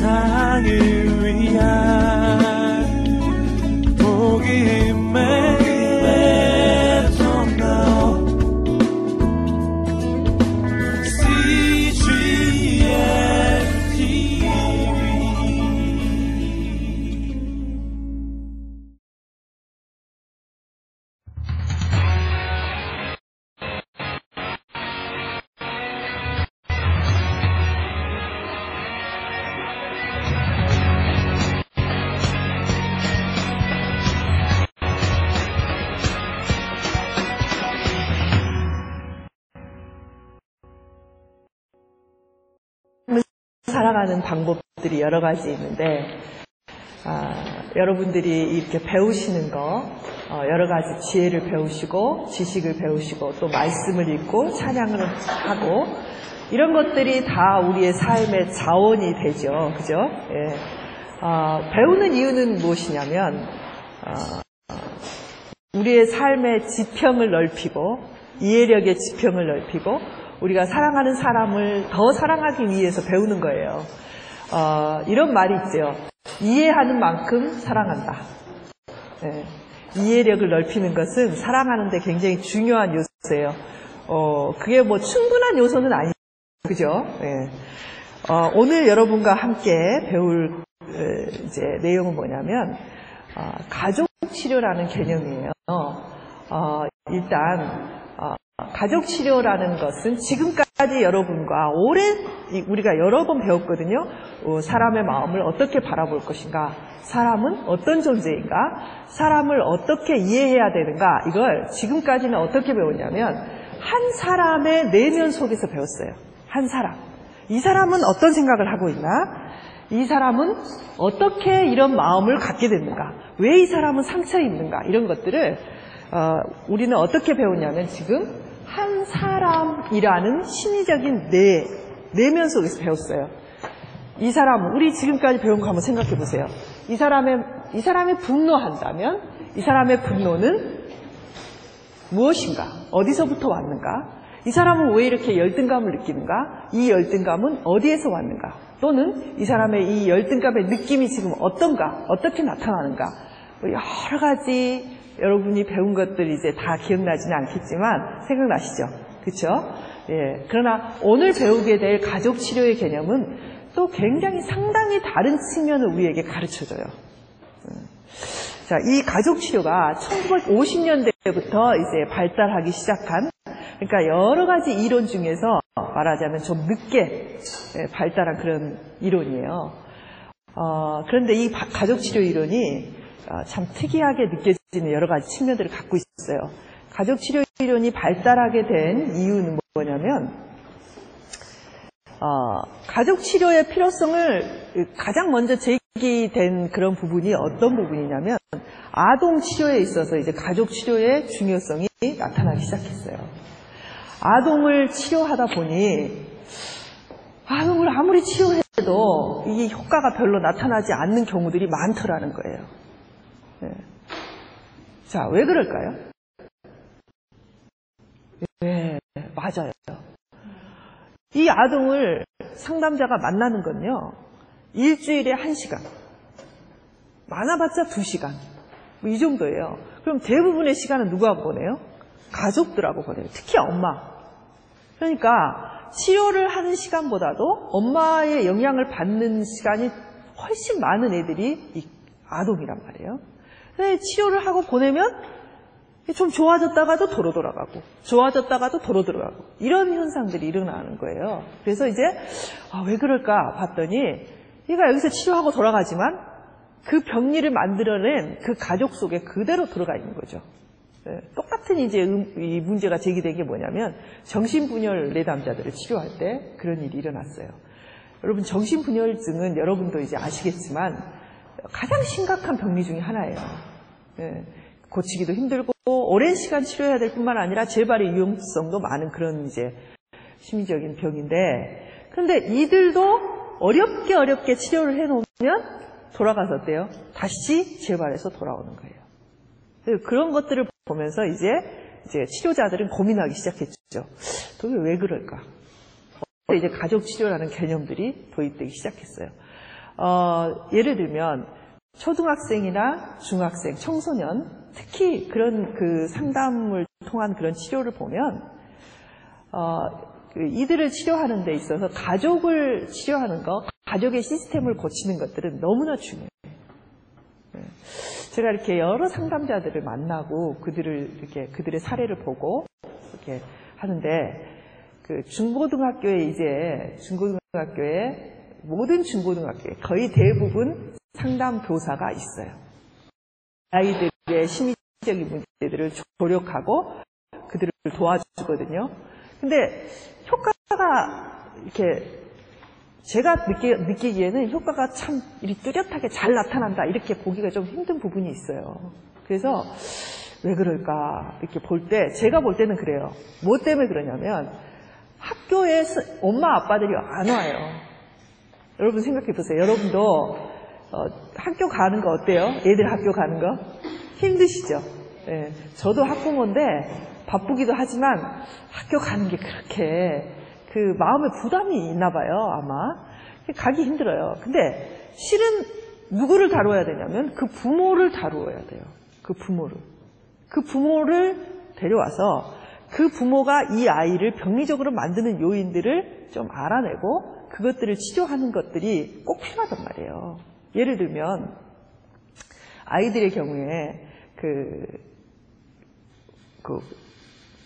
세상을 살아가는 방법들이 여러 가지 있는데 아, 여러분들이 이렇게 배우시는 거 어, 여러 가지 지혜를 배우시고 지식을 배우시고 또 말씀을 읽고 찬양을 하고 이런 것들이 다 우리의 삶의 자원이 되죠. 그죠? 예. 어, 배우는 이유는 무엇이냐면 어, 우리의 삶의 지평을 넓히고 이해력의 지평을 넓히고 우리가 사랑하는 사람을 더 사랑하기 위해서 배우는 거예요. 어, 이런 말이 있죠. 이해하는 만큼 사랑한다. 네. 이해력을 넓히는 것은 사랑하는데 굉장히 중요한 요소예요. 어, 그게 뭐 충분한 요소는 아니죠. 그죠? 네. 어, 오늘 여러분과 함께 배울 이제 내용은 뭐냐면 어, 가족 치료라는 개념이에요. 어, 일단 가족 치료라는 것은 지금까지 여러분과 오래 우리가 여러 번 배웠거든요. 어, 사람의 마음을 어떻게 바라볼 것인가, 사람은 어떤 존재인가, 사람을 어떻게 이해해야 되는가 이걸 지금까지는 어떻게 배웠냐면 한 사람의 내면 속에서 배웠어요. 한 사람. 이 사람은 어떤 생각을 하고 있나? 이 사람은 어떻게 이런 마음을 갖게 됐는가? 왜 이 사람은 상처 있는가? 이런 것들을 어, 우리는 어떻게 배웠냐면 지금 한 사람이라는 심리적인 내, 내면 속에서 배웠어요. 이 사람, 우리 지금까지 배운 거 한번 생각해 보세요. 이 사람의, 이 사람이 분노한다면 이 사람의 분노는 무엇인가? 어디서부터 왔는가? 이 사람은 왜 이렇게 열등감을 느끼는가? 이 열등감은 어디에서 왔는가? 또는 이 사람의 이 열등감의 느낌이 지금 어떤가? 어떻게 나타나는가? 뭐 여러 가지 여러분이 배운 것들 이제 다 기억나지는 않겠지만 생각나시죠? 그렇죠? 예. 그러나 오늘 배우게 될 가족 치료의 개념은 또 굉장히 상당히 다른 측면을 우리에게 가르쳐 줘요. 음. 자, 이 가족 치료가 1950년대부터 이제 발달하기 시작한 그러니까 여러 가지 이론 중에서 말하자면 좀 늦게 예, 발달한 그런 이론이에요. 어, 그런데 이 가족 치료 이론이 어, 참 특이하게 느껴지는 여러 가지 측면들을 갖고 있어요. 가족 치료 이론이 발달하게 된 이유는 뭐냐면 어, 가족 치료의 필요성을 가장 먼저 제기된 그런 부분이 어떤 부분이냐면 아동 치료에 있어서 이제 가족 치료의 중요성이 나타나기 시작했어요. 아동을 치료하다 보니 아동을 아무리 치료해도 이게 효과가 별로 나타나지 않는 경우들이 많더라는 거예요. 네. 자, 왜 그럴까요? 네, 맞아요. 이 아동을 상담자가 만나는 건요, 일주일에 한 시간, 많아봤자 두 시간, 뭐이 정도예요. 그럼 대부분의 시간은 누구하고 보내요? 가족들하고 보내요. 특히 엄마. 그러니까 치료를 하는 시간보다도 엄마의 영향을 받는 시간이 훨씬 많은 애들이 이 아동이란 말이에요. 네, 치료를 하고 보내면 좀 좋아졌다가도 도로 돌아가고 좋아졌다가도 도로 들어가고 이런 현상들이 일어나는 거예요. 그래서 이제 아, 왜 그럴까 봤더니 얘가 여기서 치료하고 돌아가지만 그 병리를 만들어낸 그 가족 속에 그대로 들어가 있는 거죠. 네, 똑같은 이제 음, 이 문제가 제기된 게 뭐냐면 정신분열 내담자들을 치료할 때 그런 일이 일어났어요. 여러분 정신분열증은 여러분도 이제 아시겠지만 가장 심각한 병리 중의 하나예요. 예, 고치기도 힘들고 오랜 시간 치료해야 될 뿐만 아니라 재발의 위험성도 많은 그런 이제 심리적인 병인데 근데 이들도 어렵게 어렵게 치료를 해놓으면 돌아가서 어때요? 다시 재발해서 돌아오는 거예요. 그런 것들을 보면서 이제 이제 치료자들은 고민하기 시작했죠. 도대체 왜 그럴까? 이제 가족 치료라는 개념들이 도입되기 시작했어요. 어, 예를 들면 초등학생이나 중학생, 청소년 특히 그런 그 상담을 통한 그런 치료를 보면 어, 그 이들을 치료하는 데 있어서 가족을 치료하는 거, 가족의 시스템을 고치는 것들은 너무나 중요해요. 네. 제가 이렇게 여러 상담자들을 만나고 그들을 이렇게 그들의 사례를 보고 이렇게 하는데 그 중고등학교에 이제 중고등학교에 모든 중고등학교에 거의 대부분 상담 교사가 있어요. 아이들의 심리적인 문제들을 조력하고 그들을 도와주거든요. 근데 효과가 이렇게 제가 느끼, 느끼기에는 효과가 참 뚜렷하게 잘 나타난다 이렇게 보기가 좀 힘든 부분이 있어요. 그래서 왜 그럴까 이렇게 볼 때 제가 볼 때는 그래요. 뭐 때문에 그러냐면 학교에 엄마 아빠들이 안 와요. 여러분 생각해 보세요. 여러분도 어, 학교 가는 거 어때요? 애들 학교 가는 거 힘드시죠? 네, 저도 학부모인데 바쁘기도 하지만 학교 가는 게 그렇게 그 마음에 부담이 있나 봐요, 아마. 가기 힘들어요. 근데 실은 누구를 다뤄야 되냐면 그 부모를 다루어야 돼요. 그 부모를. 그 부모를 데려와서 그 부모가 이 아이를 병리적으로 만드는 요인들을 좀 알아내고 그것들을 치료하는 것들이 꼭 필요하단 말이에요. 예를 들면 아이들의 경우에 그, 그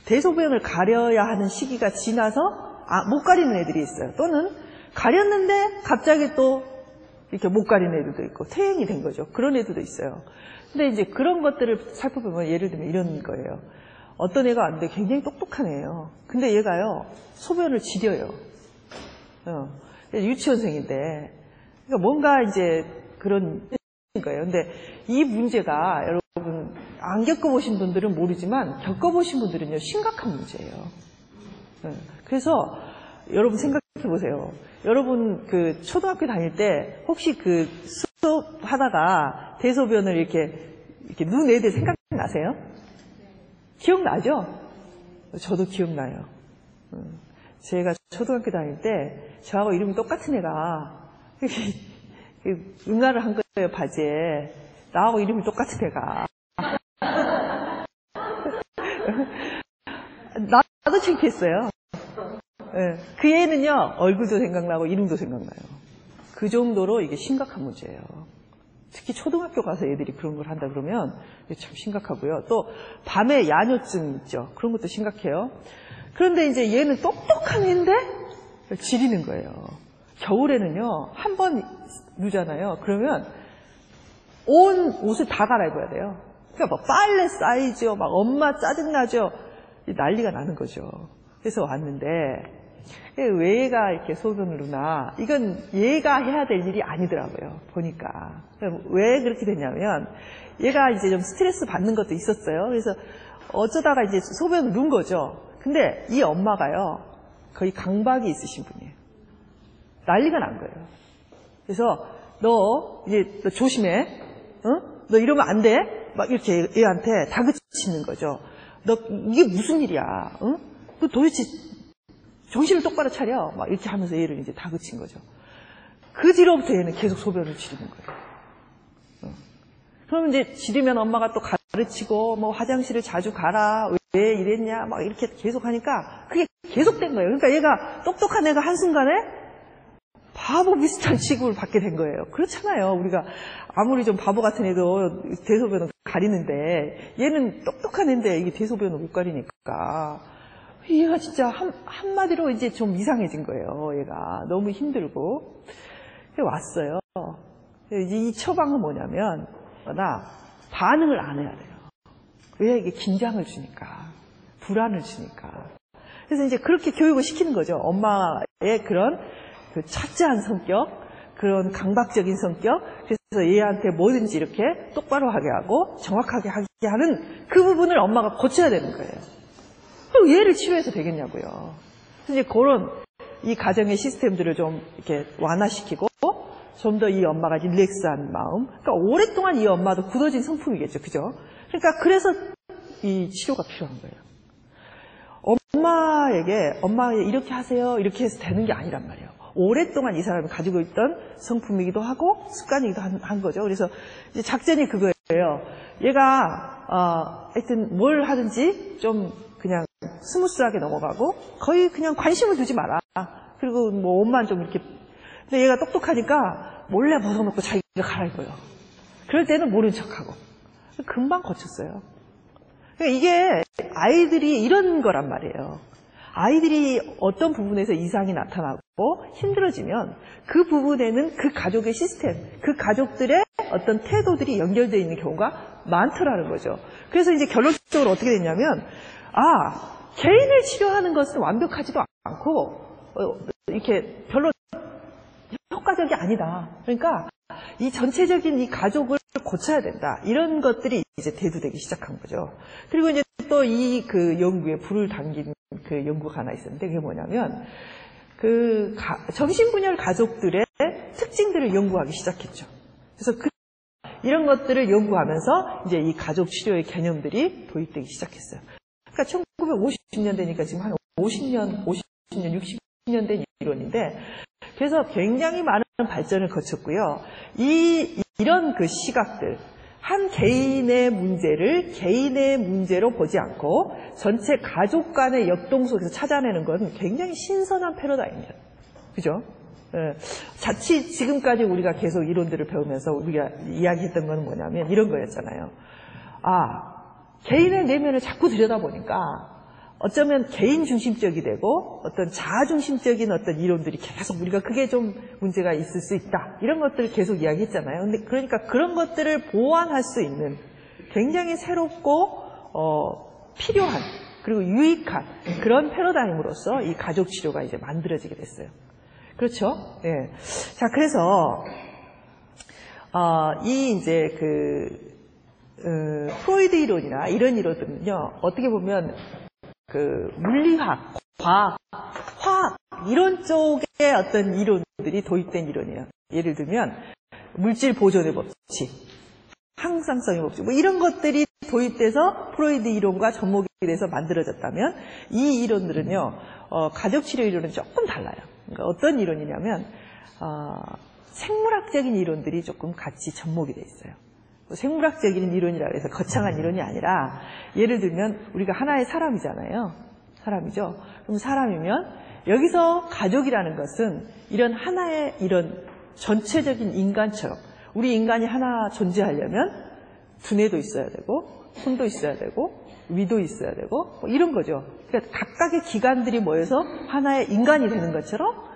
대소변을 가려야 하는 시기가 지나서 아, 못 가리는 애들이 있어요. 또는 가렸는데 갑자기 또 이렇게 못 가리는 애들도 있고 퇴행이 된 거죠. 그런 애들도 있어요. 근데 이제 그런 것들을 살펴보면 예를 들면 이런 거예요. 어떤 애가 왔는데 굉장히 똑똑한 애예요. 근데 얘가요 소변을 지려요. 어, 유치원생인데 그러니까 뭔가 이제 그런 거예요. 근데 이 문제가 여러분 안 겪어보신 분들은 모르지만 겪어보신 분들은요 심각한 문제예요. 어, 그래서 여러분 생각해 보세요. 여러분 그 초등학교 다닐 때 혹시 그 수업하다가 대소변을 이렇게 이렇게 눈 애들 생각나세요? 기억나죠? 저도 기억나요. 음. 제가 초등학교 다닐 때 저하고 이름이 똑같은 애가 응가를 한 거예요 바지에 나하고 이름이 똑같은 애가 나도 창피했어요. 네. 그 애는요 얼굴도 생각나고 이름도 생각나요. 그 정도로 이게 심각한 문제예요. 특히 초등학교 가서 애들이 그런 걸 한다 그러면 참 심각하고요. 또 밤에 야뇨증 있죠. 그런 것도 심각해요. 그런데 이제 얘는 똑똑한 애인데 지리는 거예요. 겨울에는요 한 번 누잖아요. 그러면 온 옷을 다 갈아입어야 돼요. 그러니까 막 빨래 쌓이죠. 막 엄마 짜증나죠. 난리가 나는 거죠. 그래서 왔는데 왜 얘가 이렇게 소변을 누나 이건 얘가 해야 될 일이 아니더라고요 보니까 왜 그렇게 됐냐면 얘가 이제 좀 스트레스 받는 것도 있었어요 그래서 어쩌다가 이제 소변을 누운 거죠 근데 이 엄마가요 거의 강박이 있으신 분이에요 난리가 난 거예요 그래서 너 이제 너 조심해 어? 너 이러면 안 돼 막 이렇게 얘한테 다그치는 거죠 너 이게 무슨 일이야 어? 너 도대체 정신을 똑바로 차려. 막 이렇게 하면서 얘를 이제 다그친 거죠. 그 뒤로부터 얘는 계속 소변을 지르는 거예요. 어. 그럼 이제 지르면 엄마가 또 가르치고 뭐 화장실을 자주 가라. 왜 이랬냐. 막 이렇게 계속 하니까 그게 계속된 거예요. 그러니까 얘가 똑똑한 애가 한순간에 바보 비슷한 취급을 받게 된 거예요. 그렇잖아요. 우리가 아무리 좀 바보 같은 애도 대소변을 가리는데 얘는 똑똑한 애인데 이게 대소변을 못 가리니까 얘가 진짜 한, 한마디로 이제 좀 이상해진 거예요. 얘가 너무 힘들고 왔어요. 이 처방은 뭐냐면 나 반응을 안 해야 돼요. 왜 이게 긴장을 주니까 불안을 주니까. 그래서 이제 그렇게 교육을 시키는 거죠. 엄마의 그런 그 차지한 성격, 그런 강박적인 성격. 그래서 얘한테 뭐든지 이렇게 똑바로 하게 하고 정확하게 하게 하는 그 부분을 엄마가 고쳐야 되는 거예요. 그럼 얘를 치료해서 되겠냐고요. 이제 그런 이 가정의 시스템들을 좀 이렇게 완화시키고 좀 더 이 엄마가 릴렉스한 마음. 그러니까 오랫동안 이 엄마도 굳어진 성품이겠죠. 그죠? 그러니까 그래서 이 치료가 필요한 거예요. 엄마에게 엄마 이렇게 하세요. 이렇게 해서 되는 게 아니란 말이에요. 오랫동안 이 사람이 가지고 있던 성품이기도 하고 습관이기도 한, 한 거죠. 그래서 작전이 그거예요. 얘가 어, 하여튼 뭘 하든지 좀 그냥 smooth하게 넘어가고 거의 그냥 관심을 두지 마라. 그리고 뭐 옷만 좀 이렇게 근데 얘가 똑똑하니까 몰래 벗어놓고 자기가 갈아입어요. 그럴 때는 모른 척하고 금방 거쳤어요. 그러니까 이게 아이들이 이런 거란 말이에요. 아이들이 어떤 부분에서 이상이 나타나고 힘들어지면 그 부분에는 그 가족의 시스템, 그 가족들의 어떤 태도들이 연결되어 있는 경우가 많더라는 거죠. 그래서 이제 결론적으로 어떻게 됐냐면, 아, 개인을 치료하는 것은 완벽하지도 않고, 어, 이렇게 별로 효과적이 아니다. 그러니까 이 전체적인 이 가족을 고쳐야 된다. 이런 것들이 이제 대두되기 시작한 거죠. 그리고 이제 또 이 그 연구에 불을 당긴 그 연구가 하나 있었는데 그게 뭐냐면 그 가, 정신분열 가족들의 특징들을 연구하기 시작했죠. 그래서 그 이런 것들을 연구하면서 이제 이 가족 치료의 개념들이 도입되기 시작했어요. 그러니까 1950년대니까 지금 한 50년, 50년, 60년 된 이론인데 그래서 굉장히 많은 발전을 거쳤고요. 이 이런 그 시각들 한 개인의 문제를 개인의 문제로 보지 않고 전체 가족 간의 역동 속에서 찾아내는 건 굉장히 신선한 패러다임이에요. 그죠? 예. 자칫 지금까지 우리가 계속 이론들을 배우면서 우리가 이야기했던 건 뭐냐면 이런 거였잖아요. 아, 개인의 내면을 자꾸 들여다보니까 어쩌면 개인 중심적이 되고 어떤 자아 중심적인 어떤 이론들이 계속 우리가 그게 좀 문제가 있을 수 있다. 이런 것들을 계속 이야기했잖아요. 근데 그러니까 그런 것들을 보완할 수 있는 굉장히 새롭고 어, 필요한 그리고 유익한 그런 패러다임으로서 이 가족 치료가 이제 만들어지게 됐어요. 그렇죠? 예. 자, 그래서 어, 이 이제 그 어, 프로이드 이론이나 이런 이론들은요 어떻게 보면 그 물리학, 과학, 화학 이런 쪽의 어떤 이론들이 도입된 이론이에요. 예를 들면 물질 보존의 법칙, 항상성의 법칙 뭐 이런 것들이 도입돼서 프로이드 이론과 접목이 돼서 만들어졌다면 이 이론들은요 어, 가족 치료 이론은 조금 달라요. 그러니까 어떤 이론이냐면 어, 생물학적인 이론들이 조금 같이 접목이 돼 있어요. 뭐 생물학적인 이론이라 해서 거창한 이론이 아니라 예를 들면 우리가 하나의 사람이잖아요. 사람이죠. 그럼 사람이면 여기서 가족이라는 것은 이런 하나의 이런 전체적인 인간처럼 우리 인간이 하나 존재하려면 두뇌도 있어야 되고 손도 있어야 되고 위도 있어야 되고 뭐 이런 거죠. 그러니까 각각의 기관들이 모여서 하나의 인간이 되는 것처럼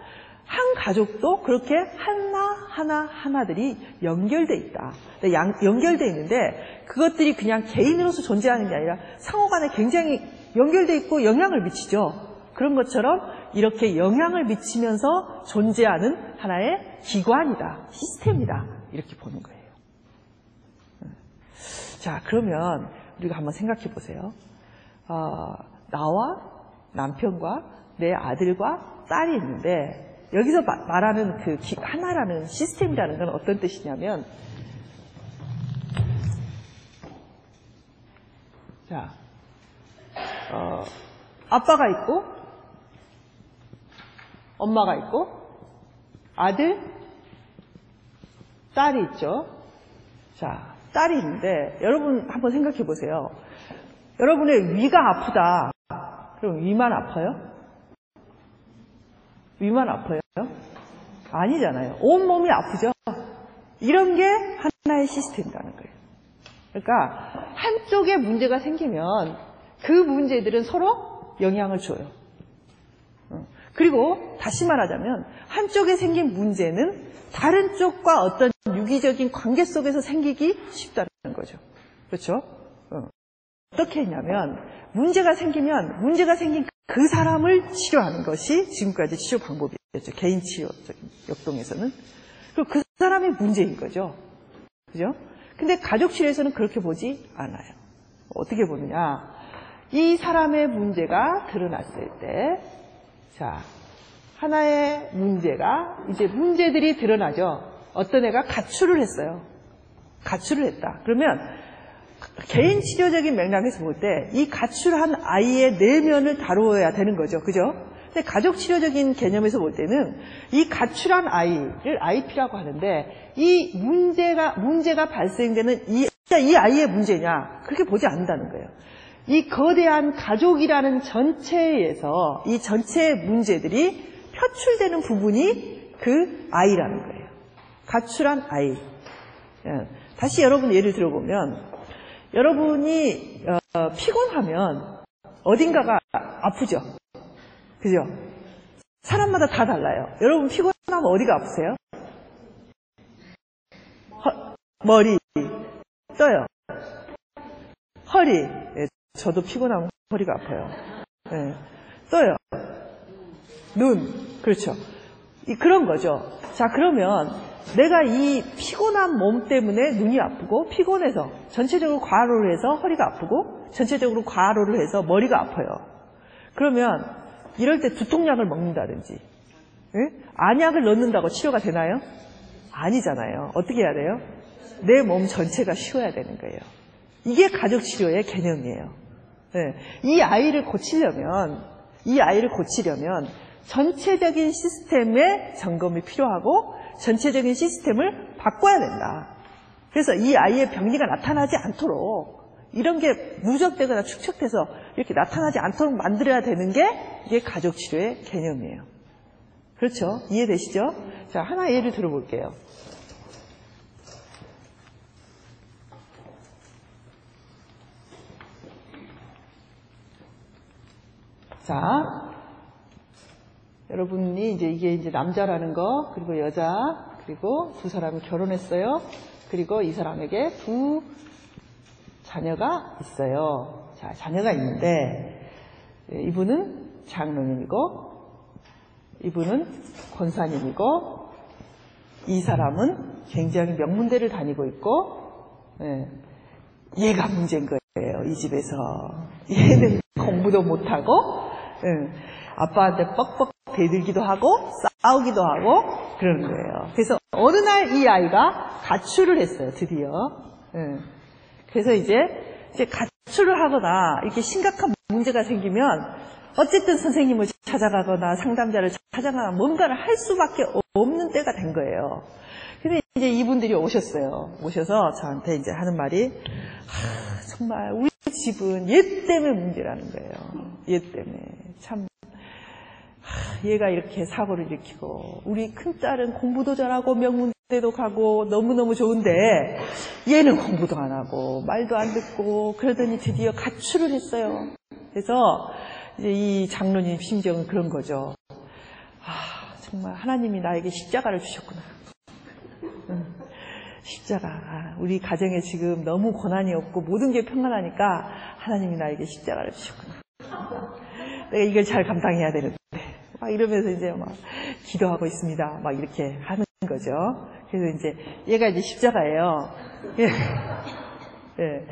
한 가족도 그렇게 하나 하나 하나들이 연결돼 있다. 연결돼 있는데 그것들이 그냥 개인으로서 존재하는 게 아니라 상호 간에 굉장히 연결돼 있고 영향을 미치죠. 그런 것처럼 이렇게 영향을 미치면서 존재하는 하나의 기관이다, 시스템이다 이렇게 보는 거예요. 자 그러면 우리가 한번 생각해 보세요. 어, 나와 남편과 내 아들과 딸이 있는데 여기서 말하는 그 하나라는 시스템이라는 건 어떤 뜻이냐면 자 어, 아빠가 있고 엄마가 있고 아들 딸이 있죠. 자 딸이 있는데 여러분 한번 생각해 보세요. 여러분의 위가 아프다. 그럼 위만 아파요? 위만 아파요? 아니잖아요. 온 몸이 아프죠? 이런 게 하나의 시스템이라는 거예요. 그러니까 한쪽에 문제가 생기면 그 문제들은 서로 영향을 줘요. 어. 그리고 다시 말하자면 한쪽에 생긴 문제는 다른 쪽과 어떤 유기적인 관계 속에서 생기기 쉽다는 거죠. 그렇죠? 어. 어떻게 했냐면 문제가 생기면 문제가 생긴 그 사람을 치료하는 것이 지금까지 치료 방법이었죠. 개인 치료적인 역동에서는. 그리고 그 사람의 문제인 거죠. 그죠? 근데 가족 치료에서는 그렇게 보지 않아요. 어떻게 보느냐. 이 사람의 문제가 드러났을 때, 자, 하나의 문제가, 이제 문제들이 드러나죠. 어떤 애가 가출을 했어요. 가출을 했다. 그러면 개인 치료적인 맥락에서 볼 때 이 가출한 아이의 내면을 다루어야 되는 거죠. 그죠? 근데 가족 치료적인 개념에서 볼 때는 이 가출한 아이를 IP라고 하는데 이 문제가 문제가 발생되는 이, 이 아이의 문제냐 그렇게 보지 않는다는 거예요. 이 거대한 가족이라는 전체에서 이 전체의 문제들이 표출되는 부분이 그 아이라는 거예요. 가출한 아이. 예. 다시 여러분 예를 들어보면 여러분이 어, 피곤하면 어딘가가 아프죠. 그죠? 사람마다 다 달라요. 여러분 피곤하면 어디가 아프세요? 허, 머리 떠요. 허리. 예, 저도 피곤하면 허리가 아파요. 예, 떠요. 눈. 그렇죠. 이, 그런 거죠. 자, 그러면 내가 이 피곤한 몸 때문에 눈이 아프고 피곤해서 전체적으로 과로를 해서 허리가 아프고 전체적으로 과로를 해서 머리가 아파요. 그러면 이럴 때 두통약을 먹는다든지 예? 안약을 넣는다고 치료가 되나요? 아니잖아요. 어떻게 해야 돼요? 내 몸 전체가 쉬어야 되는 거예요. 이게 가족 치료의 개념이에요. 예. 이 아이를 고치려면 이 아이를 고치려면 전체적인 시스템의 점검이 필요하고 전체적인 시스템을 바꿔야 된다. 그래서 이 아이의 병리가 나타나지 않도록 이런 게 누적되거나 축적돼서 이렇게 나타나지 않도록 만들어야 되는 게 이게 가족 치료의 개념이에요. 그렇죠? 이해되시죠? 자, 하나 예를 들어볼게요. 자, 여러분이 이제 이게 이제 남자라는 거, 그리고 여자, 그리고 두 사람이 결혼했어요. 그리고 이 사람에게 두 자녀가 있어요. 자, 자녀가 있는데, 이분은 장로님이고, 이분은 권사님이고, 이 사람은 굉장히 명문대를 다니고 있고, 예, 얘가 문제인 거예요, 이 집에서. 얘는 공부도 못하고, 예, 아빠한테 뻑뻑 대들기도 하고 싸우기도 하고 그러는 거예요. 그래서 어느 날 이 아이가 가출을 했어요. 드디어. 예. 그래서 이제 이제 가출을 하거나 이렇게 심각한 문제가 생기면 어쨌든 선생님을 찾아가거나 상담자를 찾아가거나 뭔가를 할 수밖에 없는 때가 된 거예요. 근데 이제 이분들이 오셨어요. 오셔서 저한테 이제 하는 말이 하, 정말 우리 집은 얘 때문에 문제라는 거예요. 얘 때문에 참 얘가 이렇게 사고를 일으키고 우리 큰딸은 공부도 잘하고 명문대도 가고 너무너무 좋은데 얘는 공부도 안 하고 말도 안 듣고 그러더니 드디어 가출을 했어요. 그래서 이제 이 장로님 심정은 그런 거죠. 아 정말 하나님이 나에게 십자가를 주셨구나. 십자가. 아, 우리 가정에 지금 너무 고난이 없고 모든 게 평안하니까 하나님이 나에게 십자가를 주셨구나. 내가 이걸 잘 감당해야 되는데. 막 이러면서 이제 막 기도하고 있습니다. 막 이렇게 하는 거죠. 그래서 이제 얘가 이제 십자가예요. 예. 예.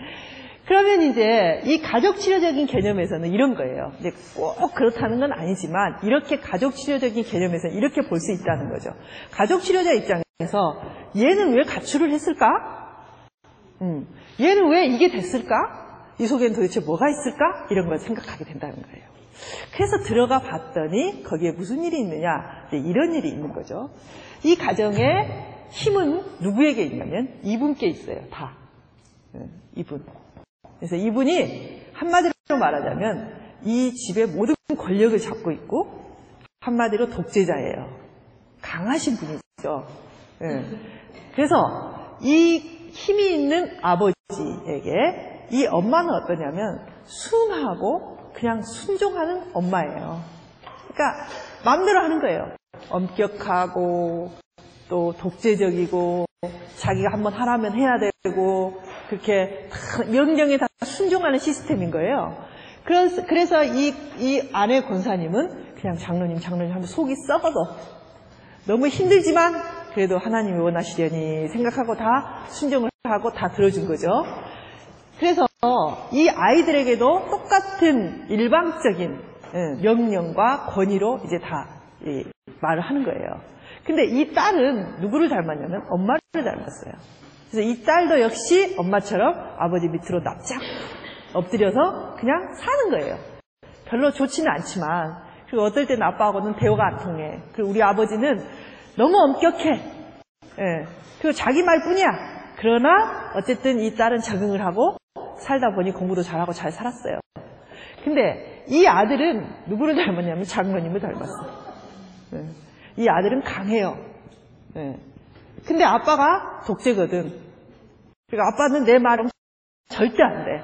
그러면 이제 이 가족 치료적인 개념에서는 이런 거예요. 이제 꼭 그렇다는 건 아니지만 이렇게 가족 치료적인 개념에서 이렇게 볼 수 있다는 거죠. 가족 치료자 입장에서 얘는 왜 가출을 했을까? 음, 얘는 왜 이게 됐을까? 이 속에는 도대체 뭐가 있을까? 이런 걸 생각하게 된다는 거예요. 그래서 들어가 봤더니 거기에 무슨 일이 있느냐? 이런 일이 있는 거죠. 이 가정의 힘은 누구에게 있냐면 이분께 있어요. 다. 이분. 그래서 이분이 한마디로 말하자면 이 집의 모든 권력을 잡고 있고 한마디로 독재자예요. 강하신 분이죠. 그래서 이 힘이 있는 아버지에게 이 엄마는 어떠냐면 순하고 그냥 순종하는 엄마예요. 그러니까 마음대로 하는 거예요. 엄격하고 또 독재적이고 자기가 한번 하라면 해야 되고 그렇게 명령에 다 순종하는 시스템인 거예요. 그래서, 그래서 이, 이 아내 권사님은 그냥 장로님, 장로님 하면 속이 썩어도 너무 힘들지만 그래도 하나님이 원하시려니 생각하고 다 순종을 하고 다 들어준 거죠. 그래서 이 아이들에게도 똑같은 일방적인 예, 명령과 권위로 이제 다 말을 하는 거예요. 근데 이 딸은 누구를 닮았냐면 엄마를 닮았어요. 그래서 이 딸도 역시 엄마처럼 아버지 밑으로 납작 엎드려서 그냥 사는 거예요. 별로 좋지는 않지만 그리고 어떨 때는 아빠하고는 대화가 안 통해. 그리고 우리 아버지는 너무 엄격해. 예. 그리고 자기 말뿐이야. 그러나 어쨌든 이 딸은 적응을 하고 살다 보니 공부도 잘하고 잘 살았어요. 근데 이 아들은 누구를 닮았냐면 장로님을 닮았어. 예. 이 아들은 강해요. 예. 근데 아빠가 독재거든. 그러니까 아빠는 내 말은 절대 안 돼.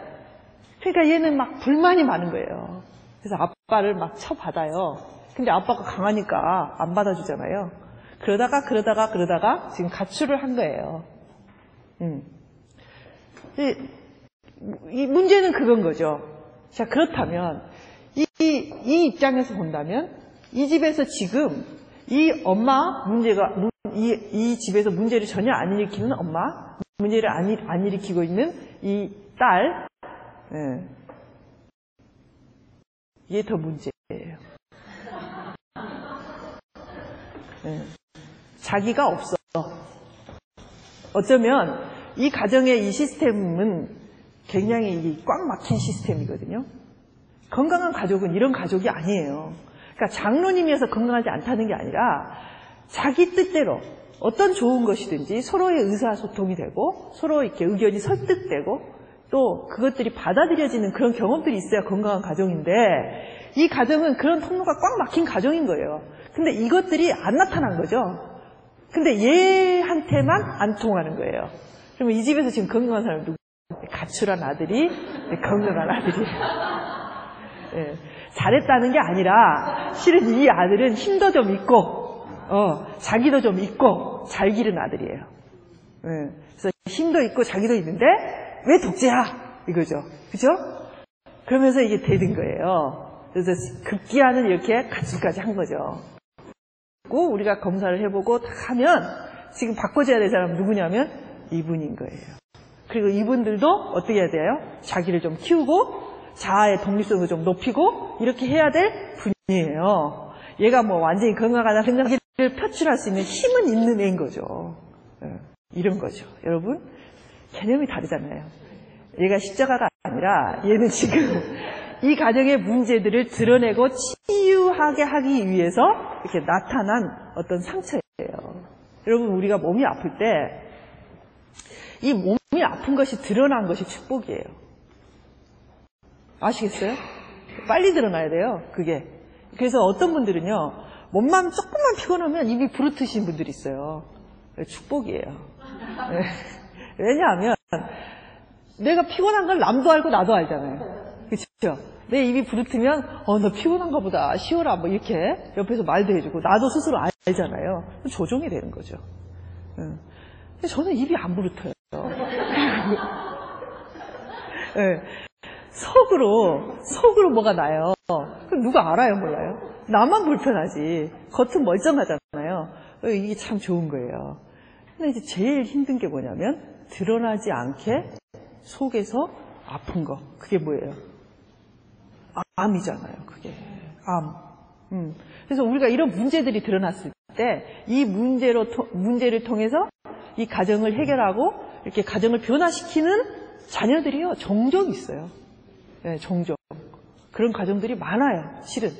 그러니까 얘는 막 불만이 많은 거예요. 그래서 아빠를 막 쳐받아요. 근데 아빠가 강하니까 안 받아주잖아요. 그러다가 그러다가 그러다가 지금 가출을 한 거예요. 음. 이, 이 문제는 그건 거죠. 자 그렇다면 이, 이 입장에서 본다면 이 집에서 지금 이 엄마 문제가 이, 이 집에서 문제를 전혀 안 일으키는 엄마 문제를 안, 일, 안 일으키고 있는 이 딸 예. 이게 더 문제예요. 예. 자기가 없어. 어쩌면 이 가정의 이 시스템은 굉장히 꽉 막힌 시스템이거든요. 건강한 가족은 이런 가족이 아니에요. 그러니까 장로님이어서 건강하지 않다는 게 아니라 자기 뜻대로 어떤 좋은 것이든지 서로의 의사소통이 되고 서로 이렇게 의견이 설득되고 또 그것들이 받아들여지는 그런 경험들이 있어야 건강한 가정인데 이 가정은 그런 통로가 꽉 막힌 가정인 거예요. 근데 이것들이 안 나타난 거죠. 근데 얘한테만 안 통하는 거예요. 그러면 이 집에서 지금 건강한 사람 누구? 가출한 아들이 건강한 아들이 예, 잘했다는 게 아니라 실은 이 아들은 힘도 좀 있고 어, 자기도 좀 있고 잘 기른 아들이에요. 예, 그래서 힘도 있고 자기도 있는데 왜 독재야 이거죠. 그죠? 그러면서 이게 되는 거예요. 그래서 급기야는 이렇게 가출까지 한 거죠. 우리가 검사를 해보고 다 하면 지금 바꿔줘야 될 사람은 누구냐면 이분인 거예요. 그리고 이분들도 어떻게 해야 돼요? 자기를 좀 키우고 자아의 독립성을 좀 높이고 이렇게 해야 될 분이에요. 얘가 뭐 완전히 건강하다 생각을 표출할 수 있는 힘은 있는 애인 거죠. 예, 이런 거죠. 여러분 개념이 다르잖아요. 얘가 십자가가 아니라 얘는 지금 이 가정의 문제들을 드러내고 치유하게 하기 위해서 이렇게 나타난 어떤 상처예요. 여러분 우리가 몸이 아플 때 이 몸 이 아픈 것이 드러난 것이 축복이에요. 아시겠어요? 빨리 드러나야 돼요. 그게. 그래서 어떤 분들은요. 몸만 조금만 피곤하면 입이 부르트신 분들이 있어요. 축복이에요. 네. 왜냐하면 내가 피곤한 걸 남도 알고 나도 알잖아요. 그렇죠? 내 입이 부르트면 어 너 피곤한가 보다 쉬어라 뭐 이렇게 옆에서 말도 해주고 나도 스스로 알잖아요. 조정이 되는 거죠. 근데 저는 입이 안 부르터요. 네. 속으로 속으로 뭐가 나요. 그럼 누가 알아요, 몰라요? 나만 불편하지. 겉은 멀쩡하잖아요. 이게 참 좋은 거예요. 근데 이제 제일 힘든 게 뭐냐면 드러나지 않게 속에서 아픈 거. 그게 뭐예요? 암이잖아요. 그게 암. 음. 그래서 우리가 이런 문제들이 드러났을 때 이 문제로 문제를 통해서 이 가정을 해결하고 이렇게 가정을 변화시키는 자녀들이요 종종 있어요. 네, 종종 그런 가정들이 많아요. 실은.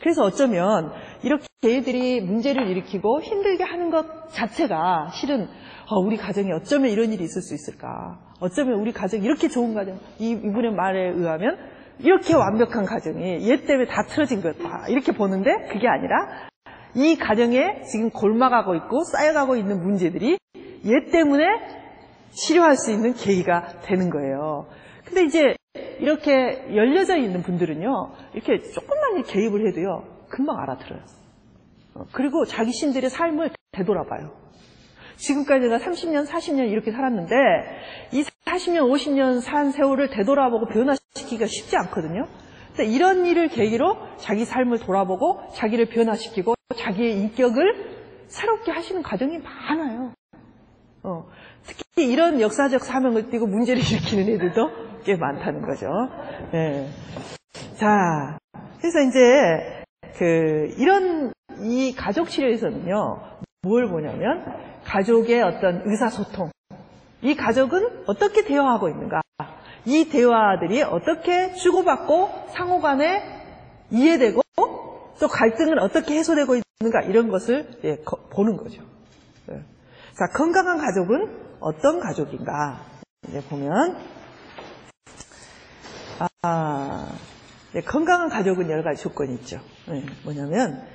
그래서 어쩌면 이렇게 얘들이 문제를 일으키고 힘들게 하는 것 자체가 실은 어, 우리 가정에 어쩌면 이런 일이 있을 수 있을까? 어쩌면 우리 가정이 이렇게 좋은 가정, 이, 이분의 말에 의하면 이렇게 완벽한 가정이 얘 때문에 다 틀어진 거다. 이렇게 보는데 그게 아니라 이 가정에 지금 골마가고 있고 쌓여가고 있는 문제들이 얘 때문에 치료할 수 있는 계기가 되는 거예요. 근데 이제 이렇게 열려져 있는 분들은요, 이렇게 조금만 개입을 해도요, 금방 알아들어요. 어, 그리고 자기 신들의 삶을 되돌아봐요. 지금까지 내가 30년, 40년 이렇게 살았는데, 이 40년, 50년 산 세월을 되돌아보고 변화시키기가 쉽지 않거든요. 근데 이런 일을 계기로 자기 삶을 돌아보고, 자기를 변화시키고, 자기의 인격을 새롭게 하시는 과정이 많아요. 어, 특히 이런 역사적 사명을 띠고 문제를 일으키는 애들도 꽤 많다는 거죠. 네. 자, 그래서 이제 그 이런 이 가족 치료에서는요, 뭘 보냐면 가족의 어떤 의사소통, 이 가족은 어떻게 대화하고 있는가, 이 대화들이 어떻게 주고받고 상호 간에 이해되고 또 갈등은 어떻게 해소되고 있는가 이런 것을 예, 거, 보는 거죠. 예. 자, 건강한 가족은 어떤 가족인가? 이제 보면 아, 네, 건강한 가족은 여러 가지 조건이 있죠. 네, 뭐냐면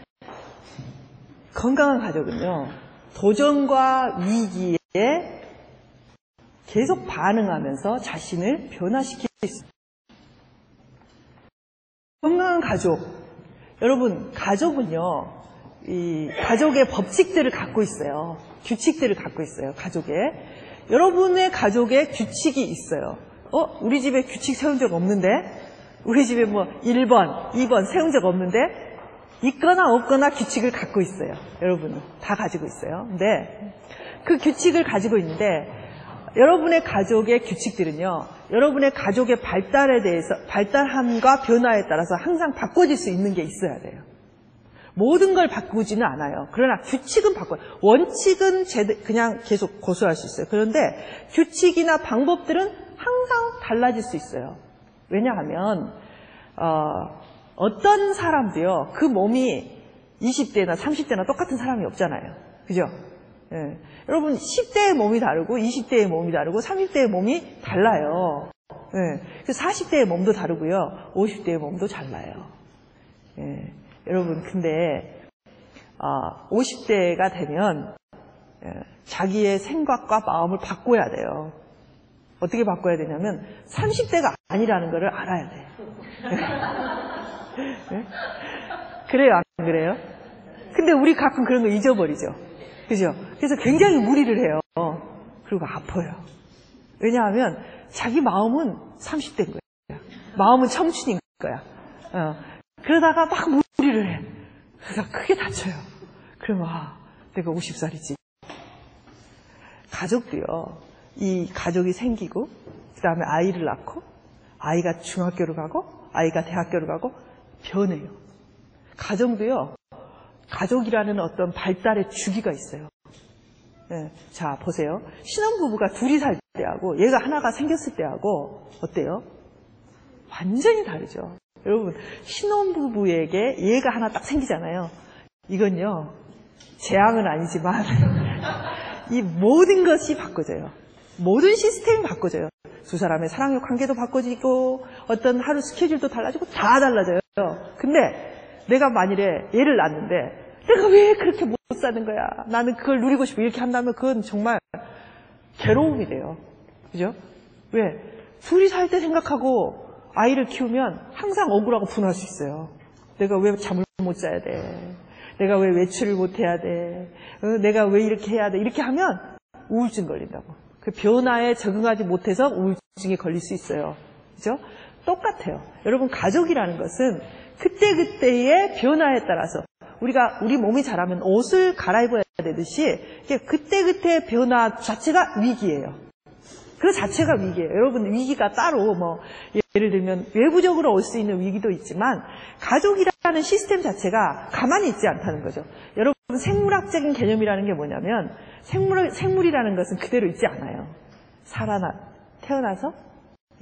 건강한 가족은요 도전과 위기에 계속 반응하면서 자신을 변화시킬 수 있습니다. 건강한 가족 여러분 가족은요 이 가족의 법칙들을 갖고 있어요. 규칙들을 갖고 있어요. 가족에 여러분의 가족에 규칙이 있어요. 어? 우리 집에 규칙 세운 적 없는데? 우리 집에 뭐 1번, 2번 세운 적 없는데? 있거나 없거나 규칙을 갖고 있어요. 여러분은. 다 가지고 있어요. 근데 그 규칙을 가지고 있는데 여러분의 가족의 규칙들은요. 여러분의 가족의 발달에 대해서 발달함과 변화에 따라서 항상 바꿔질 수 있는 게 있어야 돼요. 모든 걸 바꾸지는 않아요. 그러나 규칙은 바꿔요. 원칙은 그냥 계속 고수할 수 있어요. 그런데 규칙이나 방법들은 항상 달라질 수 있어요. 왜냐하면 어, 떤 사람도요. 그 몸이 20대나 30대나 똑같은 사람이 없잖아요. 그죠? 예. 여러분 10대의 몸이 다르고 20대의 몸이 다르고 30대의 몸이 달라요. 예. 40대의 몸도 다르고요. 50대의 몸도 달라요. 예. 여러분 근데 어, 50대가 되면 예, 자기의 생각과 마음을 바꿔야 돼요. 어떻게 바꿔야 되냐면 30대가 아니라는 것을 알아야 돼요. 네? 그래요, 안 그래요? 근데 우리 가끔 그런 거 잊어버리죠. 그죠? 그래서 굉장히 무리를 해요. 그리고 아파요. 왜냐하면 자기 마음은 30대인 거야. 마음은 청춘인 거야. 어. 그러다가 막 무리를 해. 그래서 크게 다쳐요. 그러면 아, 내가 50살이지. 가족도요. 이 가족이 생기고 그 다음에 아이를 낳고 아이가 중학교를 가고 아이가 대학교를 가고 변해요. 가정도요. 가족이라는 어떤 발달의 주기가 있어요. 네. 자 보세요. 신혼부부가 둘이 살 때하고 얘가 하나가 생겼을 때하고 어때요? 완전히 다르죠. 여러분 신혼부부에게 얘가 하나 딱 생기잖아요. 이건요. 재앙은 아니지만 이 모든 것이 바꿔져요. 모든 시스템이 바꿔져요. 두 사람의 사랑의 관계도 바꿔지고 어떤 하루 스케줄도 달라지고 다 달라져요. 근데 내가 만일에 얘를 낳는데 내가 왜 그렇게 못 사는 거야? 나는 그걸 누리고 싶어. 이렇게 한다면 그건 정말 괴로움이 돼요. 그죠? 왜? 둘이 살 때 생각하고 아이를 키우면 항상 억울하고 분할 수 있어요. 내가 왜 잠을 못 자야 돼? 내가 왜 외출을 못 해야 돼? 어, 내가 왜 이렇게 해야 돼? 이렇게 하면 우울증 걸린다고. 그 변화에 적응하지 못해서 우울증이 걸릴 수 있어요. 그죠? 똑같아요. 여러분, 가족이라는 것은 그때그때의 변화에 따라서 우리가 우리 몸이 자라면 옷을 갈아입어야 되듯이 그때그때의 변화 자체가 위기예요. 그 자체가 위기예요. 여러분 위기가 따로 뭐 예를 들면 외부적으로 올 수 있는 위기도 있지만 가족이라는 시스템 자체가 가만히 있지 않다는 거죠. 여러분 생물학적인 개념이라는 게 뭐냐면 생물, 생물이라는 것은 그대로 있지 않아요. 살아나, 태어나서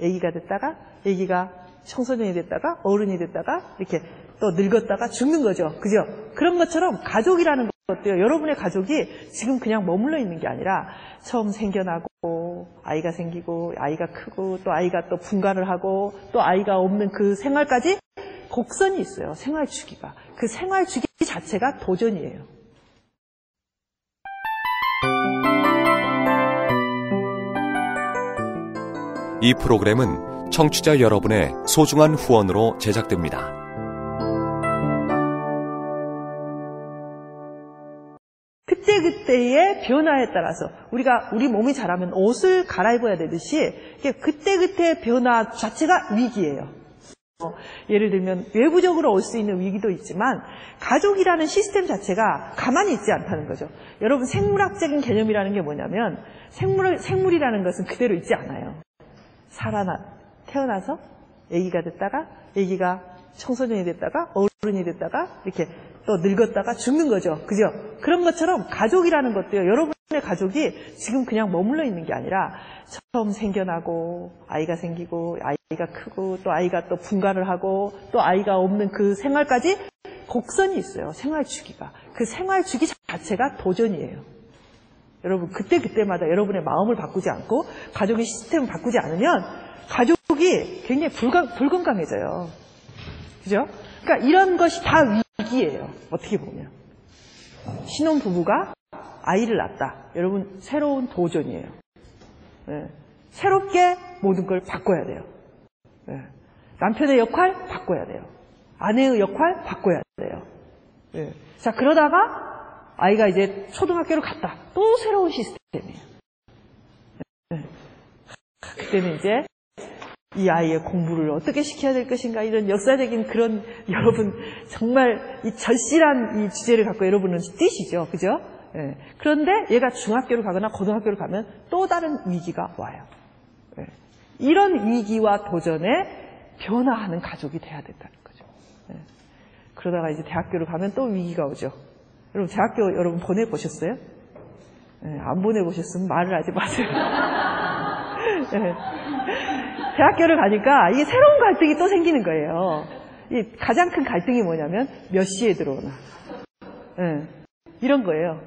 아기가 됐다가 아기가 청소년이 됐다가 어른이 됐다가 이렇게 또 늙었다가 죽는 거죠. 그죠? 그런 것처럼 가족이라는 것도요. 여러분의 가족이 지금 그냥 머물러 있는 게 아니라 처음 생겨나고 아이가 생기고 아이가 크고 또 아이가 또 분가를 하고 또 아이가 없는 그 생활까지 곡선이 있어요. 생활 주기가. 그 생활 주기 자체가 도전이에요. 이 프로그램은 청취자 여러분의 소중한 후원으로 제작됩니다. 변화에 따라서 우리가 우리 몸이 자라면 옷을 갈아입어야 되듯이 그때그때의 변화 자체가 위기예요. 어, 예를 들면 외부적으로 올 수 있는 위기도 있지만 가족이라는 시스템 자체가 가만히 있지 않다는 거죠. 여러분 생물학적인 개념이라는 게 뭐냐면 생물, 생물이라는 것은 그대로 있지 않아요. 살아나 태어나서 아기가 됐다가 아기가 청소년이 됐다가 어른이 됐다가 이렇게 또 늙었다가 죽는 거죠. 그죠? 그런 것처럼 가족이라는 것도요. 여러분의 가족이 지금 그냥 머물러 있는 게 아니라 처음 생겨나고 아이가 생기고 아이가 크고 또 아이가 또 분가를 하고 또 아이가 없는 그 생활까지 곡선이 있어요. 생활 주기가. 그 생활 주기 자체가 도전이에요. 여러분 그때 그때마다 여러분의 마음을 바꾸지 않고 가족의 시스템을 바꾸지 않으면 가족이 굉장히 불건, 불건강해져요. 그죠? 그러니까 이런 것이 다 위기예요. 어떻게 보면 신혼 부부가 아이를 낳았다. 여러분 새로운 도전이에요. 네. 새롭게 모든 걸 바꿔야 돼요. 네. 남편의 역할 바꿔야 돼요. 아내의 역할 바꿔야 돼요. 네. 자 그러다가 아이가 이제 초등학교를 갔다. 또 새로운 시스템이에요. 네. 그때는 이제 이 아이의 공부를 어떻게 시켜야 될 것인가 이런 역사적인 그런 여러분 정말 이 절실한 이 주제를 갖고 여러분은 뛰시죠, 그죠? 네. 그런데 얘가 중학교를 가거나 고등학교를 가면 또 다른 위기가 와요. 네. 이런 위기와 도전에 변화하는 가족이 돼야 된다는 거죠. 네. 그러다가 이제 대학교를 가면 또 위기가 오죠. 여러분 대학교 여러분 보내보셨어요? 네, 안 보내보셨으면 말을 하지 마세요. 네. 대학교를 가니까 이게 새로운 갈등이 또 생기는 거예요. 이 가장 큰 갈등이 뭐냐면 몇 시에 들어오나. 네. 이런 거예요.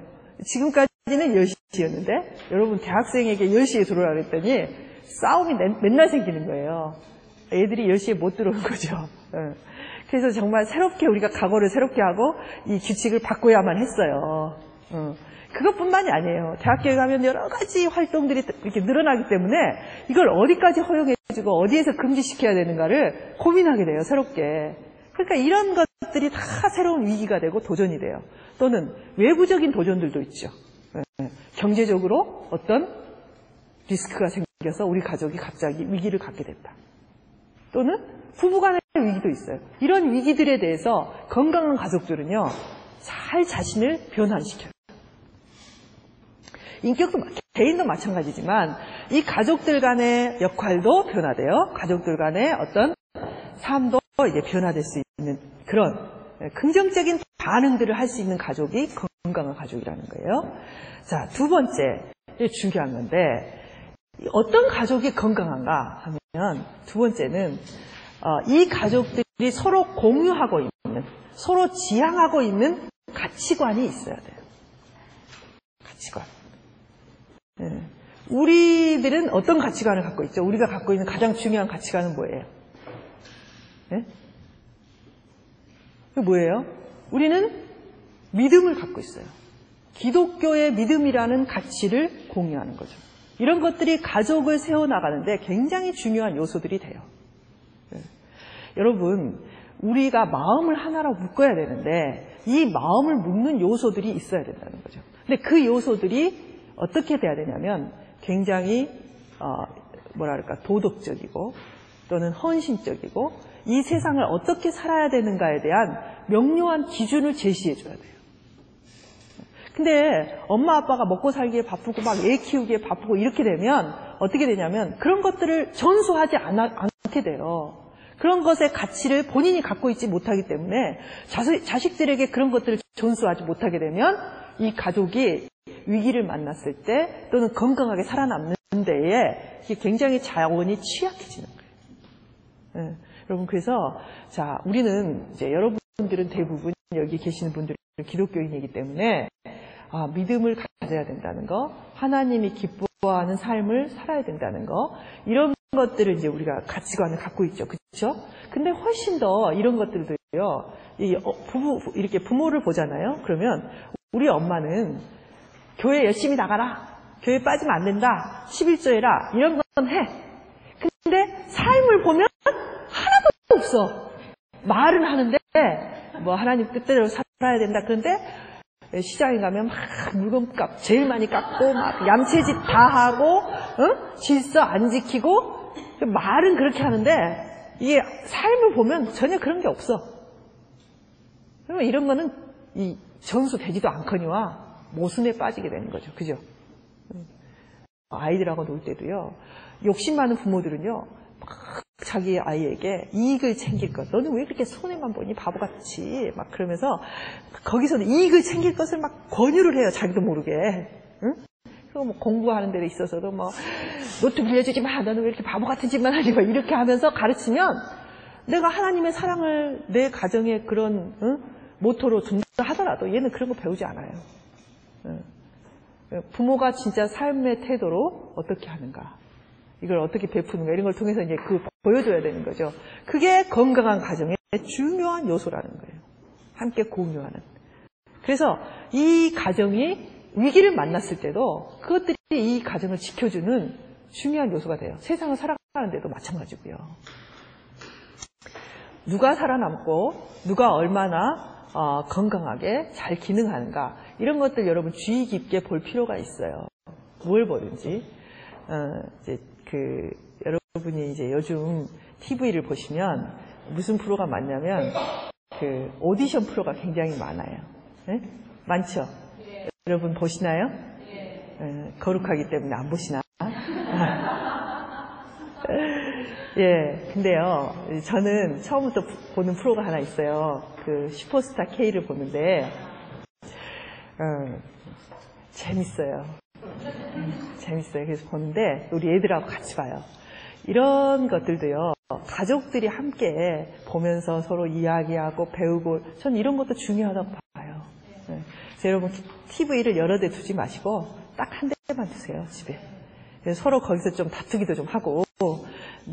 지금까지는 10시였는데 여러분 대학생에게 10시에 들어오라 그랬더니 싸움이 맨날 생기는 거예요. 애들이 10시에 못 들어오는 거죠. 네. 그래서 정말 새롭게 우리가 각오를 새롭게 하고 이 규칙을 바꿔야만 했어요. 어. 그것뿐만이 아니에요. 대학교에 가면 여러 가지 활동들이 이렇게 늘어나기 때문에 이걸 어디까지 허용해주고 어디에서 금지시켜야 되는가를 고민하게 돼요. 새롭게. 그러니까 이런 것들이 다 새로운 위기가 되고 도전이 돼요. 또는 외부적인 도전들도 있죠. 네. 경제적으로 어떤 리스크가 생겨서 우리 가족이 갑자기 위기를 갖게 됐다. 또는 부부간의 위기도 있어요. 이런 위기들에 대해서 건강한 가족들은요, 잘 자신을 변환시켜요. 인격도 개인도 마찬가지지만 이 가족들 간의 역할도 변화돼요. 가족들 간의 어떤 삶도 이제 변화될 수 있는 그런 긍정적인 반응들을 할 수 있는 가족이 건강한 가족이라는 거예요. 자, 두 번째 중요한 건데 어떤 가족이 건강한가 하면 두 번째는 어, 이 가족들이 서로 공유하고 있는 서로 지향하고 있는 가치관이 있어야 돼요. 가치관. 네. 우리들은 어떤 가치관을 갖고 있죠? 우리가 갖고 있는 가장 중요한 가치관은 뭐예요? 네? 그 뭐예요? 우리는 믿음을 갖고 있어요. 기독교의 믿음이라는 가치를 공유하는 거죠. 이런 것들이 가족을 세워나가는데 굉장히 중요한 요소들이 돼요. 네. 여러분, 우리가 마음을 하나로 묶어야 되는데 이 마음을 묶는 요소들이 있어야 된다는 거죠. 근데 그 요소들이 어떻게 돼야 되냐면 굉장히 어, 뭐랄까 도덕적이고 또는 헌신적이고 이 세상을 어떻게 살아야 되는가에 대한 명료한 기준을 제시해 줘야 돼요. 근데 엄마 아빠가 먹고 살기에 바쁘고 막 애 키우기에 바쁘고 이렇게 되면 어떻게 되냐면 그런 것들을 전수하지 않아, 않게 돼요. 그런 것의 가치를 본인이 갖고 있지 못하기 때문에 자식, 들에게 그런 것들을 전수하지 못하게 되면 이 가족이 위기를 만났을 때 또는 건강하게 살아남는 데에 굉장히 자원이 취약해지는 거예요. 네. 여러분 그래서 자 우리는 이제 여러분들은 대부분 여기 계시는 분들은 기독교인이기 때문에 아, 믿음을 가져야 된다는 거, 하나님이 기뻐하는 삶을 살아야 된다는 거 이런 것들을 이제 우리가 가치관을 갖고 있죠, 그렇죠? 근데 훨씬 더 이런 것들도요. 이 어, 부부 이렇게 부모를 보잖아요. 그러면 우리 엄마는 교회 열심히 나가라. 교회 빠지면 안 된다. 11조 해라. 이런 건 해. 근데 삶을 보면 하나도 없어. 말은 하는데 뭐 하나님 뜻대로 살아야 된다. 그런데 시장에 가면 막 물건값 제일 많이 깎고 막 얌체짓 다 하고 어? 질서 안 지키고 말은 그렇게 하는데 이게 삶을 보면 전혀 그런 게 없어. 그러면 이런 거는 이 전수 되지도 않거니와 모순에 빠지게 되는 거죠. 그죠? 아이들하고 놀 때도요. 욕심 많은 부모들은요. 막 자기 아이에게 이익을 챙길 것. 너는 왜 그렇게 손해만 보니 바보같이. 막 그러면서 거기서 이익을 챙길 것을 막 권유를 해요. 자기도 모르게. 응? 그리고 뭐 공부하는 데 있어서도 뭐 노트 빌려주지 마. 너는 왜 이렇게 바보 같은 짓만 하니? 막 이렇게 하면서 가르치면 내가 하나님의 사랑을 내 가정에 그런 응? 모토로 둔다 하더라도 얘는 그런 거 배우지 않아요. 예. 부모가 진짜 삶의 태도로 어떻게 하는가, 이걸 어떻게 베푸는가 이런 걸 통해서 이제 그 보여줘야 되는 거죠. 그게 건강한 가정의 중요한 요소라는 거예요. 함께 공유하는. 그래서 이 가정이 위기를 만났을 때도 그것들이 이 가정을 지켜주는 중요한 요소가 돼요. 세상을 살아가는데도 마찬가지고요. 누가 살아남고 누가 얼마나 어, 건강하게 잘 기능하는가 이런 것들 여러분 주의 깊게 볼 필요가 있어요. 뭘 보든지 어, 이제 그 여러분이 이제 요즘 TV를 보시면 무슨 프로가 많냐면 그 오디션 프로가 굉장히 많아요. 네? 많죠? 네. 여러분 보시나요? 네. 거룩하기 때문에 안 보시나? 예, 근데요, 저는 처음부터 보는 프로가 하나 있어요. 그 슈퍼스타 K를 보는데, 어, 재밌어요. 음, 재밌어요. 그래서 보는데, 우리 애들하고 같이 봐요. 이런 것들도요, 가족들이 함께 보면서 서로 이야기하고 배우고, 전 이런 것도 중요하다고 봐요. 네. 그래서 여러분, TV를 여러 대 두지 마시고, 딱 한 대만 두세요, 집에. 서로 거기서 좀 다투기도 좀 하고,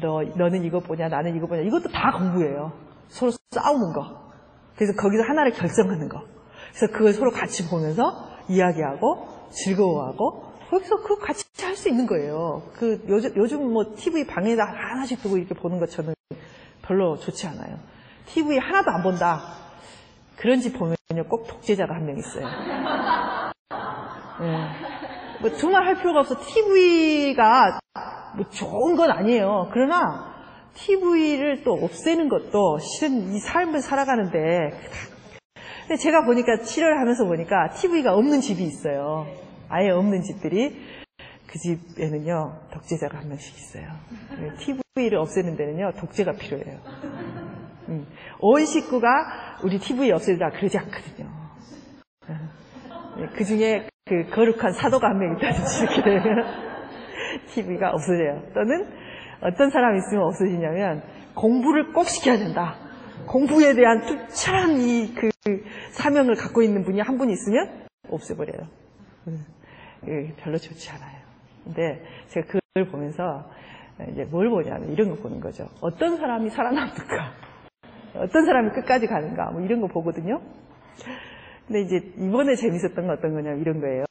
너, 너는 이거 보냐, 나는 이거 보냐. 이것도 다 공부예요. 서로 싸우는 거. 그래서 거기서 하나를 결정하는 거. 그래서 그걸 서로 같이 보면서 이야기하고 즐거워하고 거기서 그거 같이 할 수 있는 거예요. 그 요즘, 요즘 뭐 TV 방에다 하나씩 두고 이렇게 보는 것 저는 별로 좋지 않아요. TV 하나도 안 본다. 그런 집 보면요 꼭 독재자가 한 명 있어요. 네. 뭐 정말 할 필요가 없어. TV가 뭐 좋은 건 아니에요. 그러나 TV를 또 없애는 것도 실은 이 삶을 살아가는데 근데 제가 보니까 치료를 하면서 보니까 TV가 없는 집이 있어요. 아예 없는 집들이 그 집에는요 독재자가 한 명씩 있어요. TV를 없애는 데는요 독재가 필요해요. 음. 온 식구가 우리 TV 없애다 그러지 않거든요. 네, 그 중에 그 거룩한 사도가 한 명 있다든지 이렇게 TV가 없어져요. 또는 어떤 사람이 있으면 없어지냐면 공부를 꼭 시켜야 된다. 공부에 대한 투철한 이 그 사명을 갖고 있는 분이 한 분 있으면 없애버려요. 음, 별로 좋지 않아요. 근데 제가 그걸 보면서 이제 뭘 보냐면 이런 거 보는 거죠. 어떤 사람이 살아남는가? 어떤 사람이 끝까지 가는가? 뭐 이런 거 보거든요. 근데 이제 이번에 재밌었던 건 어떤 거냐면 이런 거예요.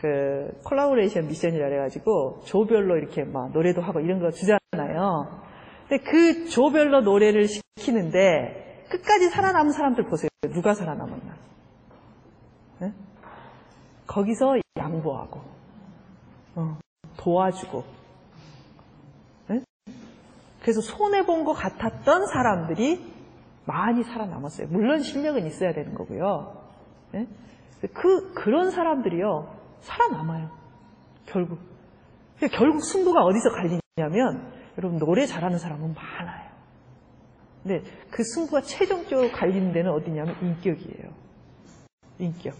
그 콜라보레이션 미션이라 그래가지고 조별로 이렇게 막 노래도 하고 이런 거 주잖아요. 근데 그 조별로 노래를 시키는데 끝까지 살아남은 사람들 보세요. 누가 살아남았나? 네? 거기서 양보하고 어, 도와주고 네? 그래서 손해 본 것 같았던 사람들이 많이 살아남았어요. 물론 실력은 있어야 되는 거고요. 네? 그 그런 사람들이요 살아남아요. 결국. 결국 승부가 어디서 갈리냐면 여러분 노래 잘하는 사람은 많아요. 근데 그 승부가 최종적으로 갈리는 데는 어디냐면 인격이에요. 인격.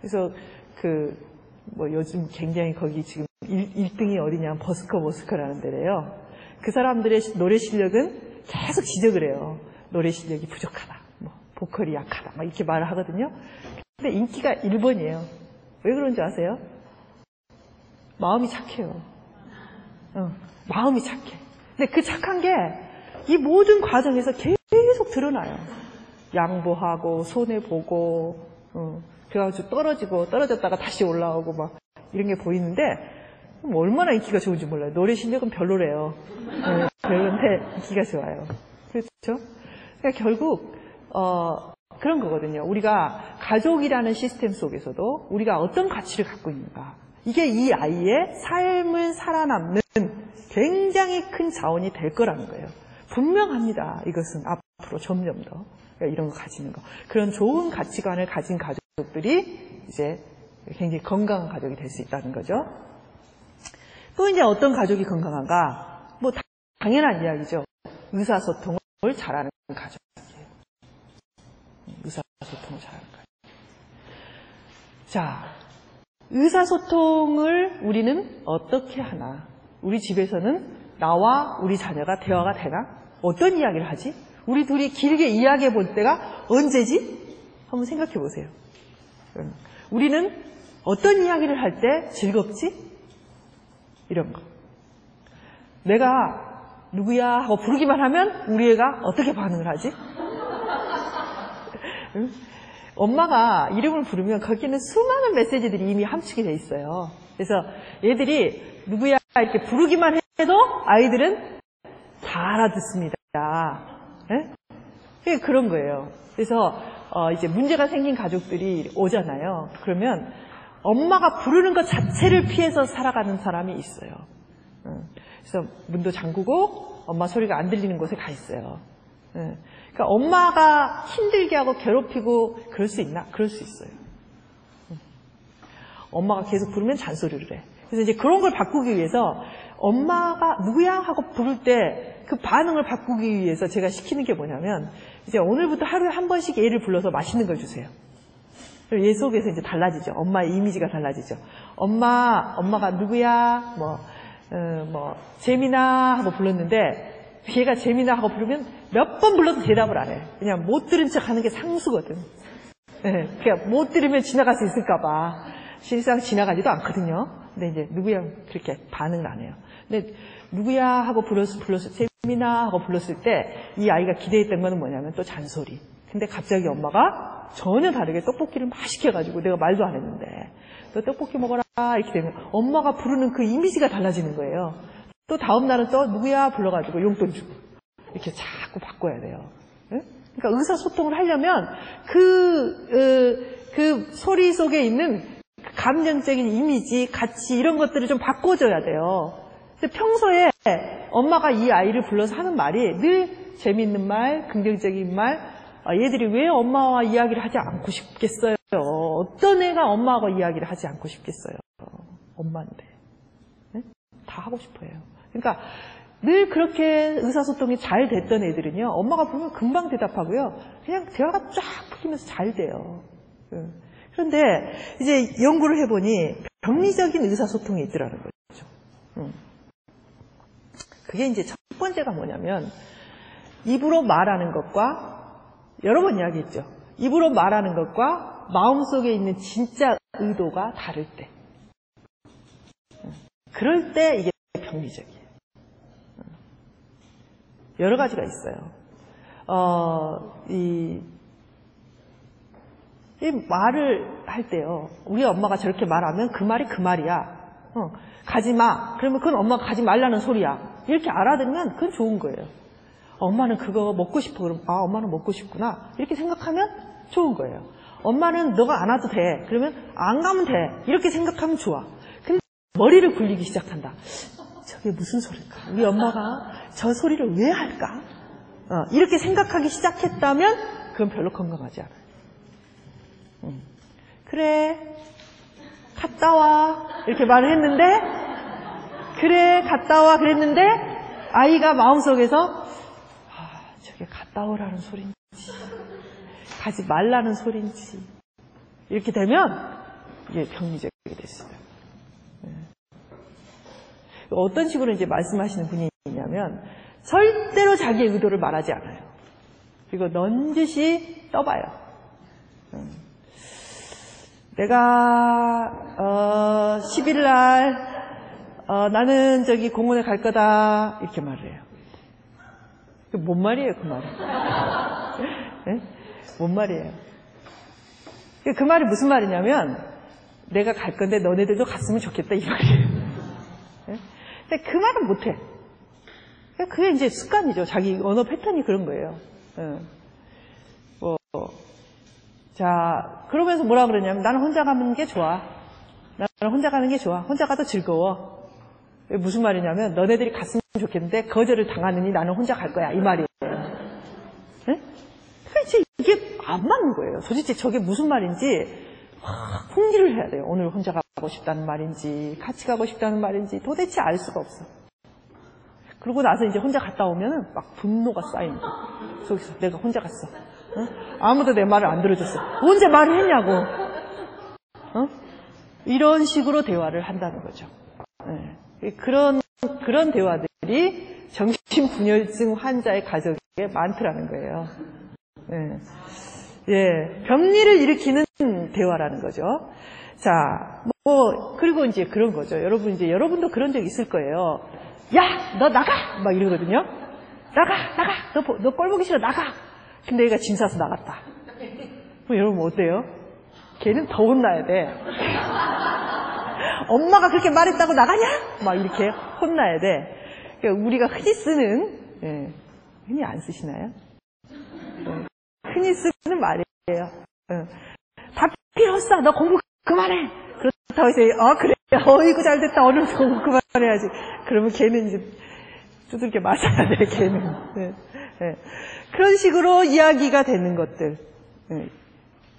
그래서 그 뭐 요즘 굉장히 거기 지금 1, 등이 어디냐 면 버스커 버스커라는 데래요. 그 사람들의 노래 실력은 계속 지적을 해요. 노래 실력이 부족하다. 뭐 보컬이 약하다. 막 이렇게 말을 하거든요. 근데 인기가 1번이에요. 왜 그런지 아세요? 마음이 착해요. 어, 마음이 착해. 근데 그 착한 게 이 모든 과정에서 계속 드러나요. 양보하고, 손해 보고, 어, 그래가지고 떨어지고, 떨어졌다가 다시 올라오고, 막, 이런 게 보이는데, 얼마나 인기가 좋은지 몰라요. 노래 실력은 별로래요. 어, 별론데, 인기가 좋아요. 그렇죠? 그러니까 결국, 어, 그런 거거든요. 우리가 가족이라는 시스템 속에서도 우리가 어떤 가치를 갖고 있는가. 이게 이 아이의 삶을 살아남는 굉장히 큰 자원이 될 거라는 거예요. 분명합니다. 이것은 앞으로 점점 더 이런 거 가지는 거. 그런 좋은 가치관을 가진 가족들이 이제 굉장히 건강한 가족이 될 수 있다는 거죠. 또 이제 어떤 가족이 건강한가? 뭐 당연한 이야기죠. 의사소통을 잘하는 가족. 의사소통을 잘하는 거예요. 자, 의사소통을 우리는 어떻게 하나? 우리 집에서는 나와 우리 자녀가 대화가 되나? 어떤 이야기를 하지? 우리 둘이 길게 이야기해 볼 때가 언제지? 한번 생각해 보세요. 음. 우리는 어떤 이야기를 할 때 즐겁지? 이런 거. 내가 누구야 하고 부르기만 하면 우리 애가 어떻게 반응을 하지? 응? 엄마가 이름을 부르면 거기에는 수많은 메시지들이 이미 함축이 돼 있어요. 그래서 얘들이 누구야 이렇게 부르기만 해도 아이들은 다 알아듣습니다. 예? 그런 거예요. 그래서 어 이제 문제가 생긴 가족들이 오잖아요. 그러면 엄마가 부르는 것 자체를 피해서 살아가는 사람이 있어요. 그래서 문도 잠그고 엄마 소리가 안 들리는 곳에 가 있어요. 그러니까 엄마가 힘들게 하고 괴롭히고 그럴 수 있나? 그럴 수 있어요. 엄마가 계속 부르면 잔소리를 해. 그래서 이제 그런 걸 바꾸기 위해서 엄마가 누구야 하고 부를 때 그 반응을 바꾸기 위해서 제가 시키는 게 뭐냐면 이제 오늘부터 하루에 한 번씩 얘를 불러서 맛있는 걸 주세요. 얘 속에서 이제 달라지죠. 엄마의 이미지가 달라지죠. 엄마, 엄마가 누구야? 뭐, 어, 뭐, 재미나 하고 불렀는데 얘가 재미나 하고 부르면 몇 번 불러도 대답을 안 해. 그냥 못 들은 척 하는 게 상수거든. 네, 그냥 못 들으면 지나갈 수 있을까봐. 실상 지나가지도 않거든요. 근데 이제 누구야 그렇게 반응을 안 해요. 근데 누구야 하고 불렀을, 불렀을, 재미나 하고 불렀을 때 이 아이가 기대했던 거는 뭐냐면 또 잔소리. 근데 갑자기 엄마가 전혀 다르게 떡볶이를 맛있게 해가지고 내가 말도 안 했는데 또 떡볶이 먹어라 이렇게 되면 엄마가 부르는 그 이미지가 달라지는 거예요. 또 다음 날은 또 누구야 불러가지고 용돈 주고 이렇게 자꾸 바꿔야 돼요. 네? 그러니까 의사소통을 하려면 그, 그, 그 소리 속에 있는 감정적인 이미지, 가치 이런 것들을 좀 바꿔줘야 돼요. 평소에 엄마가 이 아이를 불러서 하는 말이 늘 재미있는 말, 긍정적인 말, 아, 얘들이 왜 엄마와 이야기를 하지 않고 싶겠어요? 어떤 애가 엄마하고 이야기를 하지 않고 싶겠어요? 엄마인데. 네? 다 하고 싶어요. 그러니까 늘 그렇게 의사소통이 잘 됐던 애들은요, 엄마가 보면 금방 대답하고요, 그냥 대화가 쫙 풀리면서 잘 돼요. 네. 그런데 이제 연구를 해보니 병리적인 의사소통이 있더라는 거죠. 음. 그게 이제 첫 번째가 뭐냐면 입으로 말하는 것과 여러 번 이야기했죠. 입으로 말하는 것과 마음속에 있는 진짜 의도가 다를 때. 그럴 때 이게 병리적이에요. 여러 가지가 있어요. 어, 이, 이 말을 할 때요. 우리 엄마가 저렇게 말하면 그 말이 그 말이야. 어, 가지 마. 그러면 그건 엄마가 가지 말라는 소리야. 이렇게 알아들으면 그건 좋은 거예요. 엄마는 그거 먹고 싶어. 그럼, 아, 엄마는 먹고 싶구나. 이렇게 생각하면 좋은 거예요. 엄마는 너가 안 와도 돼. 그러면 안 가면 돼. 이렇게 생각하면 좋아. 근데 머리를 굴리기 시작한다. 저게 무슨 소리일까? 우리 엄마가 저 소리를 왜 할까? 어, 이렇게 생각하기 시작했다면 그건 별로 건강하지 않아요. 음. 그래, 갔다 와. 이렇게 말을 했는데, 그래, 갔다 와. 그랬는데, 아이가 마음속에서 저게 갔다 오라는 소린지 가지 말라는 소린지 이렇게 되면 이게 병리적이 됐어요. 네. 어떤 식으로 이제 말씀하시는 분이 있냐면 절대로 자기의 의도를 말하지 않아요. 그리고 넌지시 떠봐요. 음. 내가 어, 10일 날 어, 나는 저기 공원에 갈 거다 이렇게 말을 해요. 뭔 말이에요, 그 말이? 네? 뭔 말이에요? 그 말이 무슨 말이냐면, 내가 갈 건데 너네들도 갔으면 좋겠다, 이 말이에요. 네? 근데 그 말은 못해. 그게 이제 습관이죠. 자기 언어 패턴이 그런 거예요. 네. 뭐, 자, 그러면서 뭐라 그러냐면, 나는 혼자 가는 게 좋아. 나는 혼자 가는 게 좋아. 혼자 가도 즐거워. 무슨 말이냐면 너네들이 갔으면 좋겠는데 거절을 당하느니 나는 혼자 갈 거야 이 말이에요. 네? 도대체 이게 안 맞는 거예요. 도대체 저게 무슨 말인지 풍기를 해야 돼요. 오늘 혼자 가고 싶다는 말인지 같이 가고 싶다는 말인지 도대체 알 수가 없어. 그러고 나서 이제 혼자 갔다 오면 막 분노가 쌓이는 거예요. 속에서 내가 혼자 갔어. 어? 아무도 내 말을 안 들어줬어. 언제 말을 했냐고. 어? 이런 식으로 대화를 한다는 거죠. 네. 그런, 그런 대화들이 정신분열증 환자의 가족에 많더라는 거예요. 예. 예, 병리를 일으키는 대화라는 거죠. 자, 뭐, 그리고 이제 그런 거죠. 여러분, 이제 여러분도 그런 적 있을 거예요. 야, 너 나가! 막 이러거든요. 나가! 나가! 너, 보- 너 꼴보기 싫어, 나가! 근데 얘가 짐 싸서 나갔다. 그럼 여러분 어때요? 걔는 더 혼나야 돼. 엄마가 그렇게 말했다고 나가냐? 막 이렇게 혼나야 돼. 그러니까 우리가 흔히 쓰는, 예, 흔히 안 쓰시나요? 예, 흔히 쓰는 말이에요. 예. 다 필요 없어. 너 공부 그만해. 그렇다고 이제, 어, 그래. 어이구, 잘 됐다. 오늘 공부 그만해야지. 그러면 걔는 이제 두들겨 맞아야 돼, 걔는. 예, 예. 그런 식으로 이야기가 되는 것들. 예.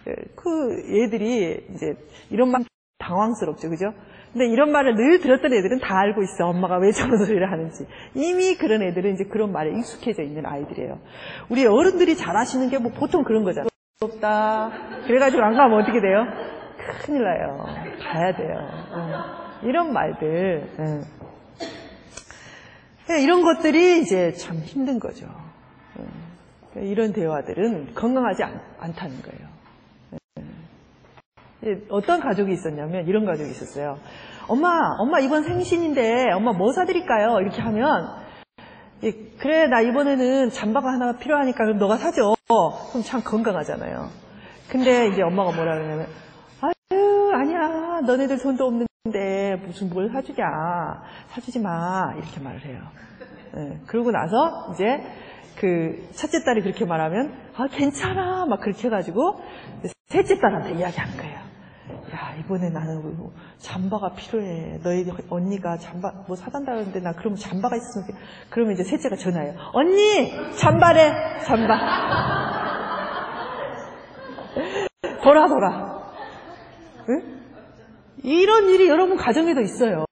예, 그 얘들이 이제 이런 말 당황스럽죠, 그죠? 근데 이런 말을 늘 들었던 애들은 다 알고 있어. 엄마가 왜 저런 소리를 하는지. 이미 그런 애들은 이제 그런 말에 익숙해져 있는 아이들이에요. 우리 어른들이 잘하시는 게 뭐 보통 그런 거잖아. 없다. 그래가지고 안 가면 어떻게 돼요? 큰일 나요. 가야 돼요. 응. 이런 말들. 응. 예, 이런 것들이 이제 참 힘든 거죠. 응. 이런 대화들은 건강하지 않, 않다는 거예요. 예, 어떤 가족이 있었냐면 이런 가족이 있었어요. 엄마, 엄마 이번 생신인데 엄마 뭐 사드릴까요? 이렇게 하면 예, 그래 나 이번에는 잠바가 하나 필요하니까 그럼 너가 사줘. 그럼 참 건강하잖아요. 근데 이제 엄마가 뭐라 그러냐면 아유 아니야 너네들 돈도 없는데 무슨 뭘 사주냐 사주지 마 이렇게 말을 해요. 예, 그러고 나서 이제 그 첫째 딸이 그렇게 말하면 아 괜찮아 막 그렇게 해가지고 셋째 딸한테 이야기한 거예요. 야 이번에 나는 뭐 잠바가 필요해. 너희 언니가 잠바 뭐 사단다는데 나 그러면 잠바가 있으면 그러면 이제 셋째가 전화해요. 언니 잠바래 잠바. 돌아 돌아. 응? 이런 일이 여러분 가정에도 있어요.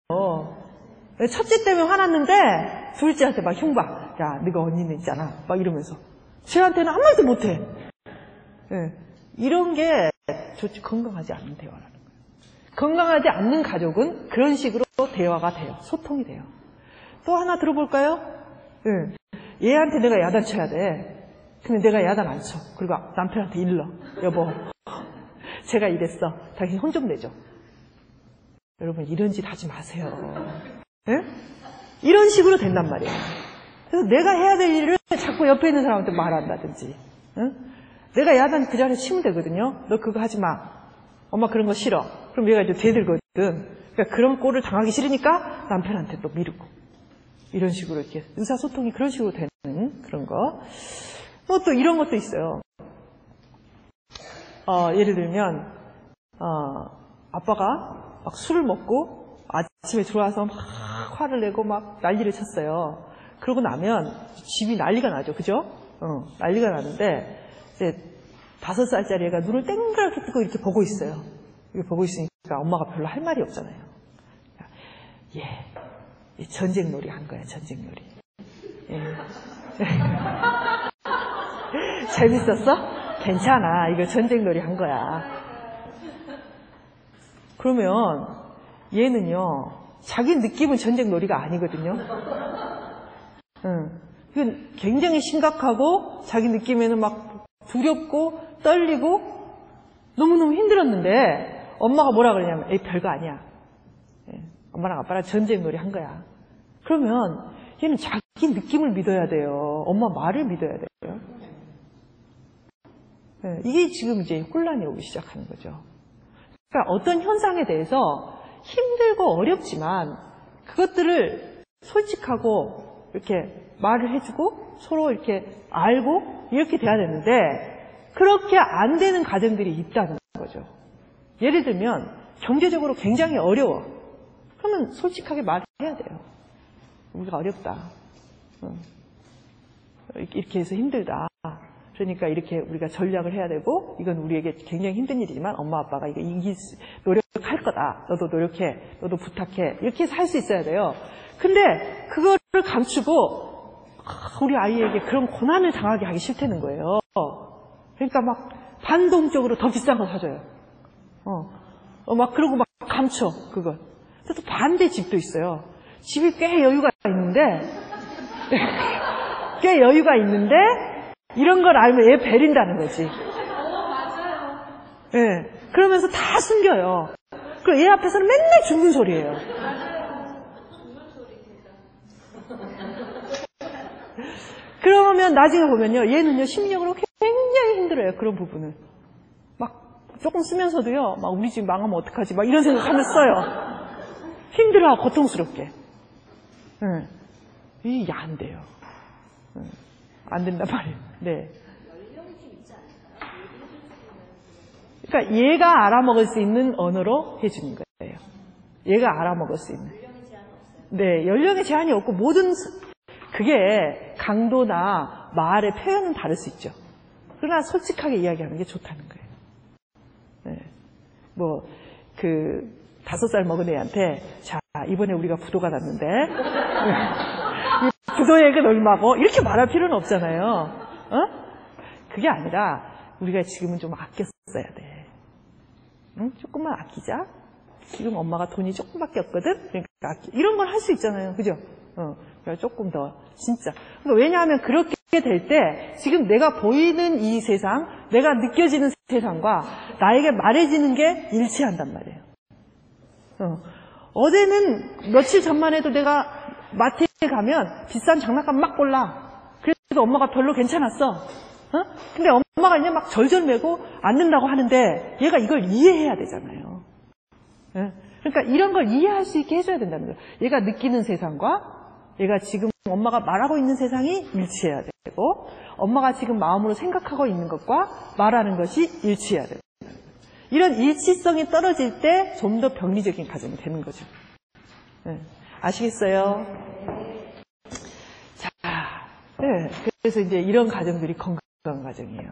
첫째 때문에 화났는데 둘째한테 막 흉봐. 야, 네가 언니는 있잖아. 막 이러면서. 쟤한테는 말도 못해. 예. 이런 게 좋지 건강하지 않는 대화라는 거예요. 건강하지 않는 가족은 그런 식으로 대화가 돼요. 소통이 돼요. 또 하나 들어볼까요? 예. 얘한테 내가 야단쳐야 돼. 근데 내가 야단 안 쳐. 그리고 남편한테 일러. 여보, 제가 이랬어. 당신 혼 좀 내줘. 여러분 이런 짓 하지 마세요. 예? 이런 식으로 된단 말이에요. 그래서 내가 해야 될 일을 자꾸 옆에 있는 사람한테 말한다든지. 응? 내가 야단 그 자리에 치면 되거든요. 너 그거 하지 마. 엄마 그런 거 싫어. 그럼 얘가 이제 대들거든. 그러니까 그런 꼴을 당하기 싫으니까 남편한테 또 미루고. 이런 식으로 이렇게 의사소통이 그런 식으로 되는 그런 거. 뭐 또 이런 것도 있어요. 어, 예를 들면, 어, 아빠가 막 술을 먹고 아침에 들어와서 막 화를 내고 막 난리를 쳤어요. 그러고 나면 집이 난리가 나죠. 그죠? 어, 난리가 나는데, 이제 다섯 살짜리 애가 눈을 땡그랗게 뜨고 이렇게 보고 있어요. 이렇게 보고 있으니까 엄마가 별로 할 말이 없잖아요. 예, 이 전쟁 놀이 한 거야, 전쟁 놀이. 예. 재밌었어? 괜찮아. 이거 전쟁 놀이 한 거야. 그러면 얘는요, 자기 느낌은 전쟁 놀이가 아니거든요. 응. 굉장히 심각하고 자기 느낌에는 막 두렵고 떨리고 너무너무 힘들었는데 엄마가 뭐라 그러냐면 에이 별거 아니야. 예, 엄마랑 아빠랑 전쟁 놀이 한 거야. 그러면 얘는 자기 느낌을 믿어야 돼요. 엄마 말을 믿어야 돼요. 예, 이게 지금 이제 혼란이 오기 시작하는 거죠. 그러니까 어떤 현상에 대해서 힘들고 어렵지만 그것들을 솔직하고 이렇게 말을 해주고 서로 이렇게 알고 이렇게 돼야 되는데 그렇게 안 되는 가정들이 있다는 거죠. 예를 들면 경제적으로 굉장히 어려워. 그러면 솔직하게 말해야 돼요. 우리가 어렵다. 어. 이렇게 해서 힘들다. 그러니까 이렇게 우리가 전략을 해야 되고 이건 우리에게 굉장히 힘든 일이지만 엄마 아빠가 이거 수, 노력할 거다. 너도 노력해. 너도 부탁해. 이렇게 해서 할 수 있어야 돼요. 근데 그거를 감추고 우리 아이에게 그런 고난을 당하게 하기 싫다는 거예요. 그러니까 막 반동적으로 더 비싼 거 사줘요. 어, 어, 막 그러고 막 감춰 그걸. 또 반대 집도 있어요. 집이 꽤 여유가 있는데 꽤 여유가 있는데 이런 걸 알면 얘 베린다는 거지. 예. 네. 그러면서 다 숨겨요. 그리고 얘 앞에서는 맨날 죽는 소리예요. 그러면 나중에 보면요. 얘는요, 심리적으로 굉장히 힘들어요. 그런 부분을. 막, 조금 쓰면서도요, 막, 우리 집 망하면 어떡하지? 막 이런 생각하면 써요. 힘들어, 고통스럽게. 네. 이게 안 돼요. 네. 안 된단 말이에요. 네. 그러니까 얘가 알아먹을 수 있는 언어로 해주는 거예요. 얘가 알아먹을 수 있는. 네, 연령의 제한이 없고 모든 그게 강도나 말의 표현은 다를 수 있죠. 그러나 솔직하게 이야기하는 게 좋다는 거예요. 네. 뭐, 그, 다섯 살 먹은 애한테, 자, 이번에 우리가 부도가 났는데, 이 부도액은 얼마고? 이렇게 말할 필요는 없잖아요. 어? 그게 아니라, 우리가 지금은 좀 아껴 써야 돼. 응? 조금만 아끼자. 지금 엄마가 돈이 조금밖에 없거든? 그러니까 아끼. 이런 걸 할 수 있잖아요. 그죠? 어. 조금 더 진짜. 그러니까 왜냐하면 그렇게 될 때 지금 내가 보이는 이 세상, 내가 느껴지는 세상과 나에게 말해지는 게 일치한단 말이에요. 어. 제는 며칠 전만 해도 내가 마트에 가면 비싼 장난감 막 골라. 그래도 엄마가 별로 괜찮았어. 어? 근데 엄마가 이제 막 절절 매고 안 된다고 하는데 얘가 이걸 이해해야 되잖아요. 예? 그러니까 이런 걸 이해할 수 있게 해줘야 된다는 거예요. 얘가 느끼는 세상과 얘가 지금 엄마가 말하고 있는 세상이 일치해야 되고 엄마가 지금 마음으로 생각하고 있는 것과 말하는 것이 일치해야 되고 이런 일치성이 떨어질 때 좀 더 병리적인 가정이 되는 거죠. 네. 아시겠어요? 자, 네. 그래서 이제 이런 가정들이 건강한 가정이에요.